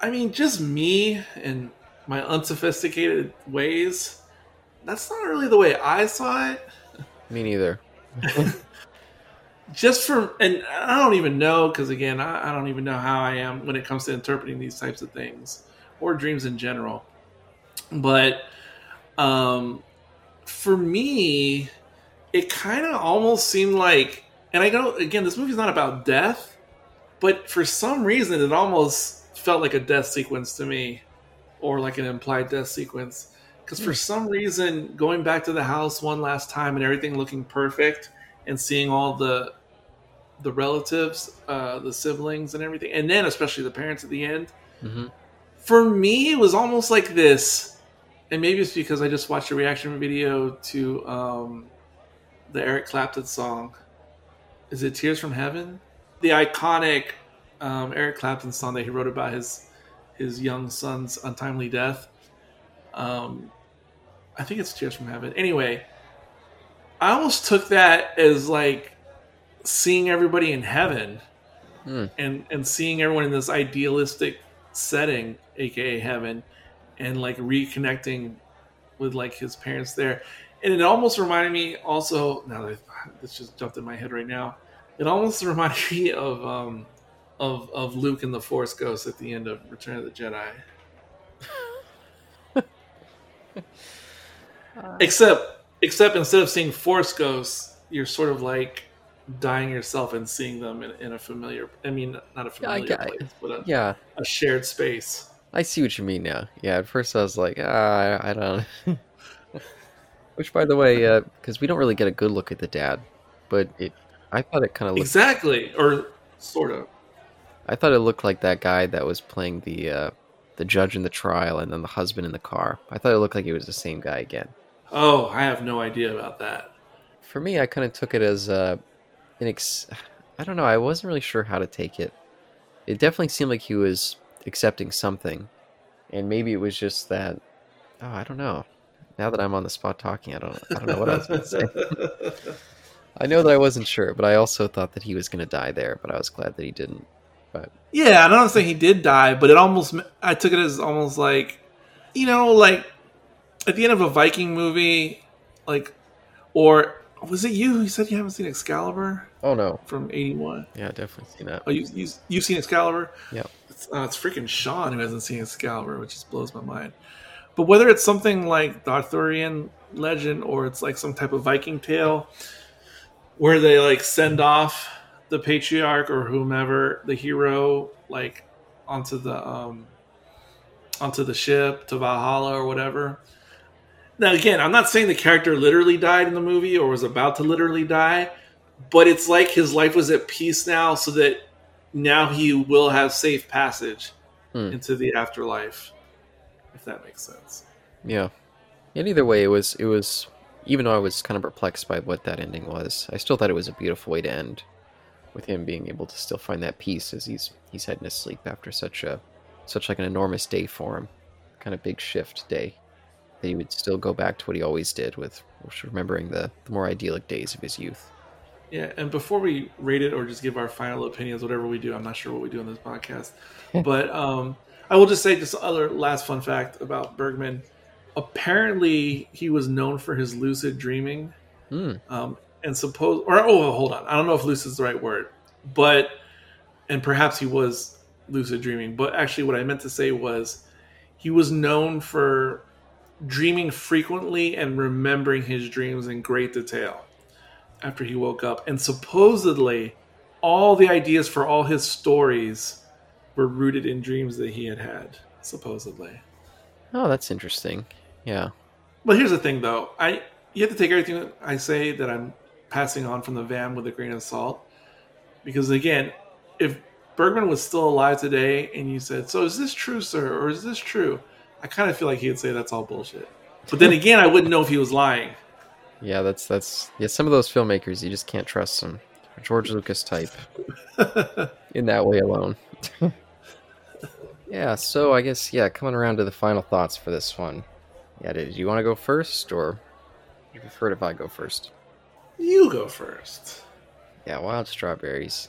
i mean just me and my unsophisticated ways that's not really the way i saw it. Me neither. just from and i don't even know because again I, I don't even know how i am when it comes to interpreting these types of things or dreams in general. But um for me it kind of almost seemed like and i know again this movie's not about death but for some reason it almost felt like a death sequence to me or like an implied death sequence. Because for some reason going back to the house one last time and everything looking perfect and seeing all the the relatives uh the siblings and everything and then especially the parents at the end hmm for me it was almost like this. And maybe it's because i just watched a reaction video to um the eric clapton song is it tears from heaven? The iconic um, eric clapton song that he wrote about his his young son's untimely death. Um i think it's tears from heaven. Anyway i almost took that as like seeing everybody in heaven Hmm. and and seeing everyone in this idealistic setting aka heaven and like reconnecting with like his parents there. And it almost reminded me also now that this just jumped in my head right now it almost reminded me of um of of luke and the force ghost at the end of return of the jedi except except instead of seeing force ghosts you're sort of like dying yourself and seeing them in, in a familiar i mean not a I familiar get- place but a, Yeah, a shared space I see what you mean now. Yeah, at first I was like, ah, I, I don't. Which, by the way, because we don't really get a good look at the dad, but it, I thought it kind of looked, exactly or sort of I thought it looked like that guy that was playing the, uh, the judge in the trial, and then the husband in the car. I thought it looked like it was the same guy again. oh i have no idea about that For me, I kind of took it as uh, an ex. I don't know. I wasn't really sure how to take it. It definitely seemed like he was accepting something, and maybe it was just that. Oh, I don't know. Now that I'm on the spot talking, I don't. I don't know what I was going to say. I know that I wasn't sure, but I also thought that he was going to die there. But I was glad that he didn't. But yeah I don't saying he did die but it almost i took it as almost like you know like at the end of a viking movie like or was it you who said you haven't seen excalibur oh no, from 81 yeah, definitely seen that. oh you, you, you've seen excalibur Yep. it's, uh, it's freaking sean who hasn't seen excalibur which just blows my mind but whether it's something like the arthurian legend or it's like some type of viking tale where they like send off the patriarch or whomever the hero like onto the um onto the ship to valhalla or whatever now again i'm not saying the character literally died in the movie or was about to literally die but it's like his life was at peace now so that now he will have safe passage Hmm. into the afterlife if that makes sense Yeah. And either way, it was it was even though I was kind of perplexed by what that ending was, I still thought it was a beautiful way to end, with him being able to still find that peace as he's he's heading to sleep after such a such like an enormous day for him, kind of big shift day. That he would still go back to what he always did with remembering the, the more idyllic days of his youth. Yeah, and before we rate it or just give our final opinions, whatever we do, I'm not sure what we do on this podcast, but um, I will just say this other last fun fact about Bergman. Apparently, he was known for his lucid dreaming, Mm. um, and suppose or oh, hold on, I don't know if lucid is the right word, but and perhaps he was lucid dreaming, but actually, what I meant to say was he was known for dreaming frequently and remembering his dreams in great detail after he woke up. And supposedly, all the ideas for all his stories were rooted in dreams that he had had, supposedly. Oh, that's interesting. Yeah. But here's the thing, though. I you have to take everything I say that I'm passing on from the van with a grain of salt, because again, if Bergman was still alive today and you said, "So is this true, sir, or is this true?" I kind of feel like he'd say that's all bullshit. But then again, I wouldn't know if he was lying. Yeah, that's that's yeah. Some of those filmmakers, you just can't trust them. George Lucas type in that way alone. yeah. So I guess yeah, coming around to the final thoughts for this one. Yeah, did you want to go first, or do you prefer if I go first? You go first. Yeah, Wild Strawberries.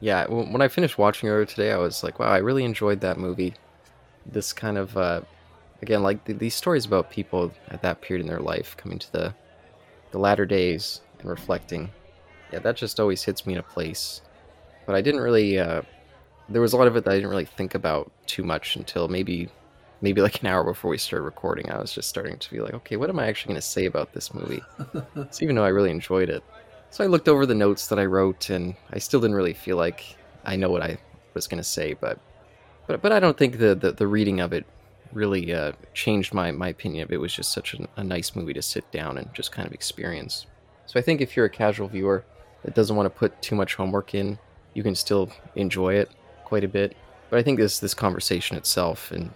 Yeah, when I finished watching it today, I was like, wow, I really enjoyed that movie. This kind of, uh, again, like th- these stories about people at that period in their life coming to the the latter days and reflecting. Yeah, that just always hits me in a place. But I didn't really. Uh, there was a lot of it that I didn't really think about too much until maybe, maybe like an hour before we started recording. I was just starting to be like, okay, what am I actually going to say about this movie? so even though I really enjoyed it, so I looked over the notes that I wrote, and I still didn't really feel like I know what I was going to say. But, but, but I don't think the the, the reading of it really uh, changed my, my opinion of it. It was just such a, a nice movie to sit down and just kind of experience. So I think if you're a casual viewer that doesn't want to put too much homework in, you can still enjoy it quite a bit. But I think this this conversation itself and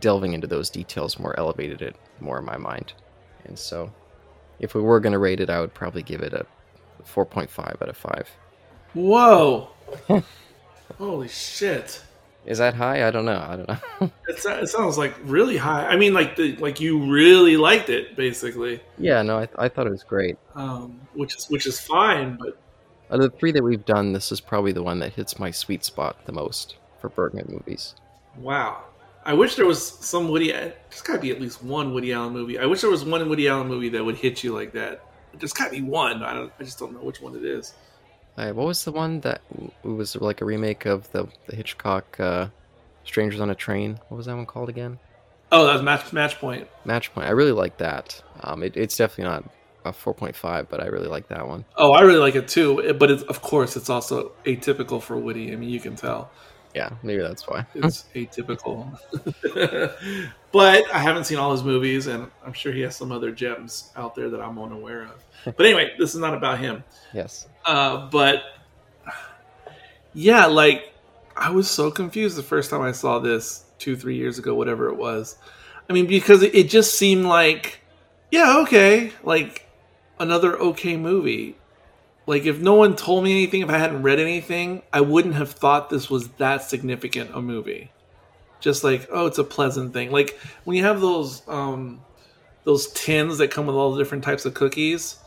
delving into those details more elevated it more in my mind. And so, if we were going to rate it, I would probably give it a 4.5 out of 5. Whoa! Holy shit! Is that high? I don't know. I don't know. It, it sounds like really high. I mean, like the like you really liked it, basically, yeah, no, I, I thought it was great. um, which is which is fine. But Of the three that we've done, this is probably the one that hits my sweet spot the most for Bergman movies. wow, I wish there was some Woody. There's got to be at least one Woody Allen movie. I wish there was one Woody Allen movie that would hit you like that. There's got to be one. I don't. I just don't know which one it is. Uh, what was the one that was like a remake of the, the Hitchcock uh, Strangers on a Train? What was that one called again? Oh, that was Match Match Point. Match Point. I really like that. Um, it, it's definitely not a 4.5, but I really like that one. Oh, I really like it too. But it's, of course, it's also atypical for Woody. I mean, you can tell. Yeah, maybe that's why. It's atypical. but I haven't seen all his movies, and I'm sure he has some other gems out there that I'm unaware of. But anyway, this is not about him. yes. Uh, but yeah, like I was so confused the first time I saw this two, three years ago, whatever it was. I mean, because it just seemed like, yeah, okay, like another okay movie. Like if no one told me anything, if I hadn't read anything, I wouldn't have thought this was that significant a movie. Just like, oh, it's a pleasant thing. Like when you have those um those tins that come with all the different types of cookies,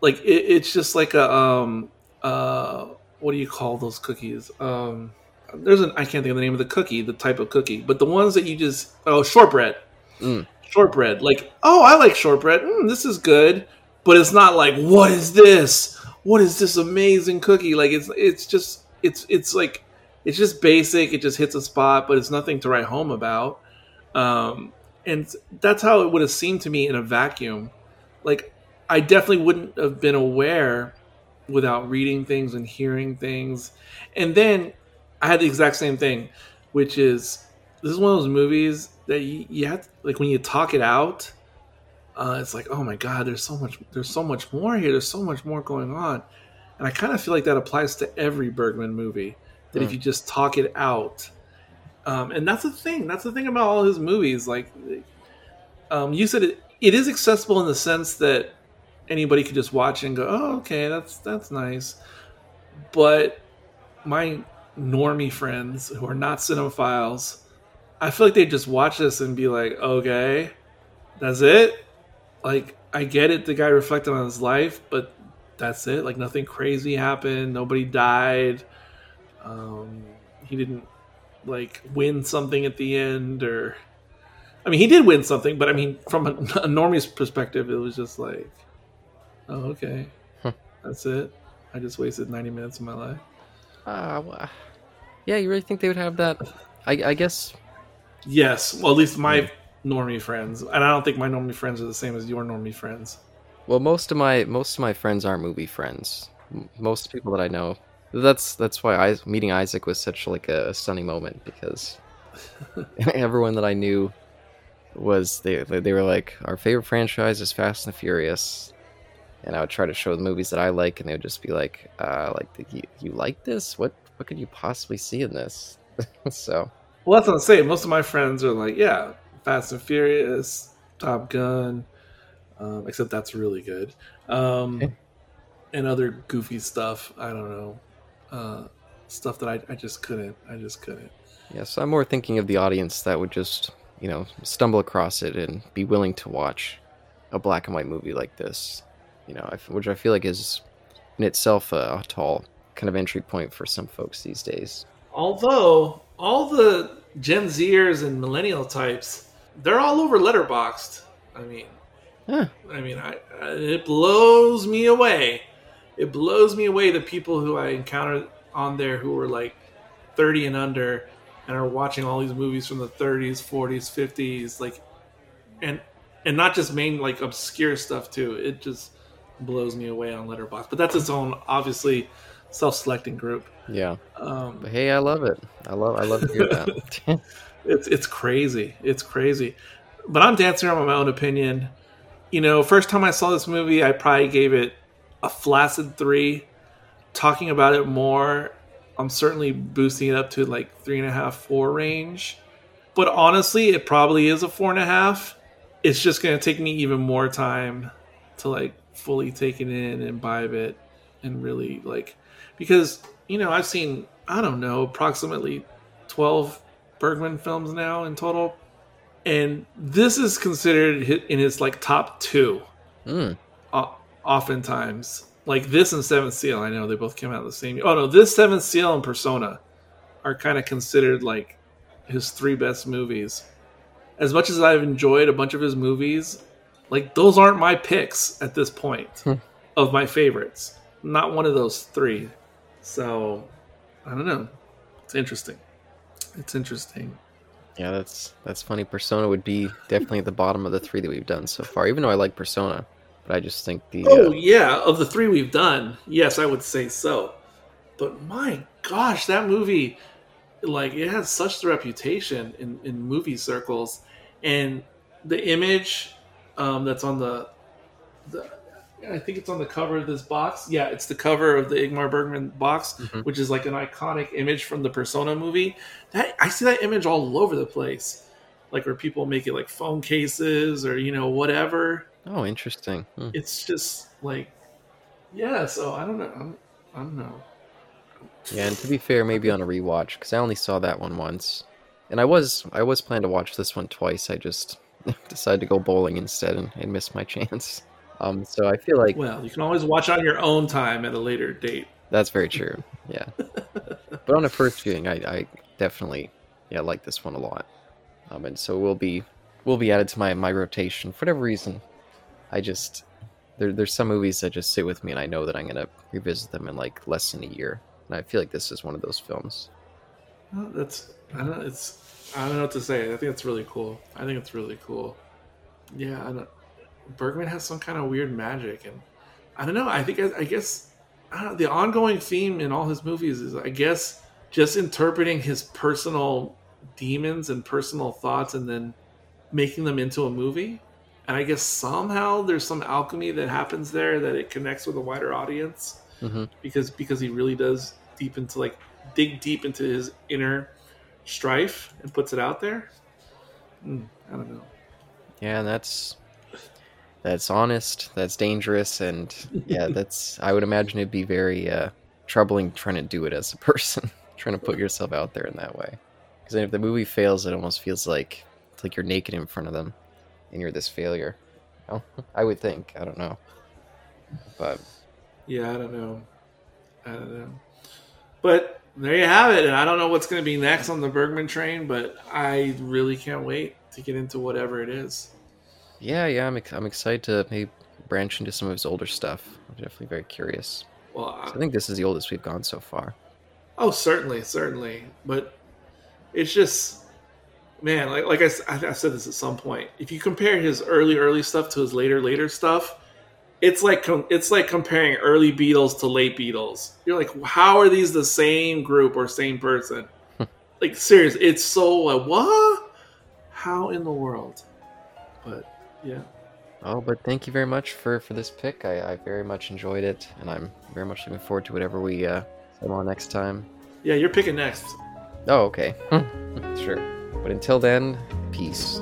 like it, it's just like a um uh what do you call those cookies? Um there's an I can't think of the name of the cookie, the type of cookie, but the ones that you just oh shortbread, Mm. shortbread. Like oh, I like shortbread. Mm, this is good, but it's not like what is this? What is this amazing cookie? Like it's it's just it's it's like it's just basic. It just hits a spot, but it's nothing to write home about. Um, and that's how it would have seemed to me in a vacuum. Like I definitely wouldn't have been aware without reading things and hearing things. And then I had the exact same thing, which is this is one of those movies that you, you have to, like when you talk it out, uh, it's like oh my god, there's so much, there's so much more here. There's so much more going on, and I kind of feel like that applies to every Bergman movie. That if Hmm. you just talk it out, um, and that's the thing. That's the thing about all his movies. Like um, you said, it, it is accessible in the sense that anybody could just watch and go, "Oh, okay, that's that's nice." But my normie friends who are not cinemaphiles I feel like they just watch this and be like, okay, that's it. Like I get it, the guy reflected on his life, but that's it. Like nothing crazy happened. Nobody died. Um, he didn't like win something at the end, or I mean, he did win something, but I mean, from a, a normie's perspective, it was just like, oh, okay, Huh. that's it. I just wasted ninety minutes of my life. Uh, well, yeah, you really think they would have that? I, I guess. Yes, well, at least my normie friends, and I don't think my normie friends are the same as your normie friends. Well, most of my most of my friends aren't movie friends. M- Most people that I know. That's that's why I, meeting Isaac was such like a stunning moment because everyone that I knew was they they were like our favorite franchise is Fast and the Furious, and I would try to show the movies that I like, and they would just be like, uh, like you, you like this? What what could you possibly see in this? so Well, that's what I'm saying. Most of my friends are like, yeah, Fast and Furious, Top Gun, um, except that's really good, um, Okay. and other goofy stuff. I don't know, uh, stuff that I, I just couldn't. I just couldn't. Yeah, so I'm more thinking of the audience that would just, you know, stumble across it and be willing to watch a black and white movie like this. You know, which I feel like is in itself a, a tall kind of entry point for some folks these days. Although all the Gen Zers and millennial types, they're all over Letterboxd. I mean, Huh. I mean, I, I it blows me away. It blows me away the people who I encountered on there who were like 30 and under and are watching all these movies from the 30s, 40s, 50s, like, and and not just main like obscure stuff too. It just blows me away on Letterbox. But that's its own obviously self-selecting group. Yeah, Um, but hey, I love it. I love I love to hear that. It's it's crazy. It's crazy. But I'm dancing around my own opinion. You know, first time I saw this movie, I probably gave it a flaccid three. Talking about it more, I'm certainly boosting it up to like three and a half, four range. But honestly, it probably is a four and a half. It's just going to take me even more time to like fully take it in and imbibe it and really like because you know I've seen I don't know approximately twelve Bergman films now in total, and this is considered in his like top two. mm, Oftentimes, like this and Seventh Seal, I know they both came out the same. Oh no, this Seventh Seal and Persona are kind of considered like his three best movies. As much as I've enjoyed a bunch of his movies, like those aren't my picks at this point Hmm. of my favorites. Not one of those three. So I don't know. It's interesting. It's interesting. yeah, that's that's funny. Persona would be definitely at the bottom of the three that we've done so far. Even though I like Persona, but I just think the Oh uh, yeah, of the three we've done, yes, I would say so. But my gosh, that movie, like, it has such the reputation in, in movie circles, and the image um, that's on the, the, I think it's on the cover of this box. Yeah, it's the cover of the Ingmar Bergman box, Mhm. which is like an iconic image from the Persona movie. That I see that image all over the place, like where people make it like phone cases or you know whatever oh, interesting. Hmm. it's just like yeah so i don't know I'm, i don't know Yeah, and to be fair, maybe on a rewatch because I only saw that one once, and I was I was planning to watch this one twice. I just decided to go bowling instead and, and missed my chance. Um, so I feel like well you can always watch on your own time at a later date that's very true. Yeah, but on a first viewing, I, I definitely yeah like this one a lot. Um, and so we'll be will be added to my my rotation for whatever reason. I just there there's some movies that just sit with me, and I know that I'm gonna revisit them in like less than a year. And I feel like this is one of those films. Well, that's i don't know it's i don't know what to say i think it's really cool i think it's really cool yeah I don't, bergman has some kind of weird magic and i don't know i think i, I guess I the ongoing theme in all his movies is i guess just interpreting his personal demons and personal thoughts and then making them into a movie and i guess somehow there's some alchemy that happens there that it connects with a wider audience hmm because because he really does deep into like dig deep into his inner strife and puts it out there. Hmm, I don't know. Yeah, and that's that's honest. That's dangerous, and yeah, that's. I would imagine it'd be very uh, troubling trying to do it as a person, trying to put yourself out there in that way. Because if the movie fails, it almost feels like it's like you're naked in front of them, and you're this failure. Oh, I would think. I don't know, but Yeah, I don't know. I don't know. But there you have it. And I don't know what's going to be next on the Bergman train, but I really can't wait to get into whatever it is. Yeah, yeah, I'm ex- I'm excited to maybe branch into some of his older stuff. I'm definitely very curious. Well, So I I, think this is the oldest we've gone so far. oh, certainly, certainly. But it's just, man, like like I, I- I said this at some point. If you compare his early early stuff to his later later stuff, it's like it's like comparing early Beatles to late Beatles. You're like, how are these the same group or same person? like serious, it's so like what? How in the world? But yeah, Oh, but thank you very much for for this pick. I, I very much enjoyed it, and I'm very much looking forward to whatever we uh come on next time. yeah, you're picking next. Oh, okay. sure. But until then, peace.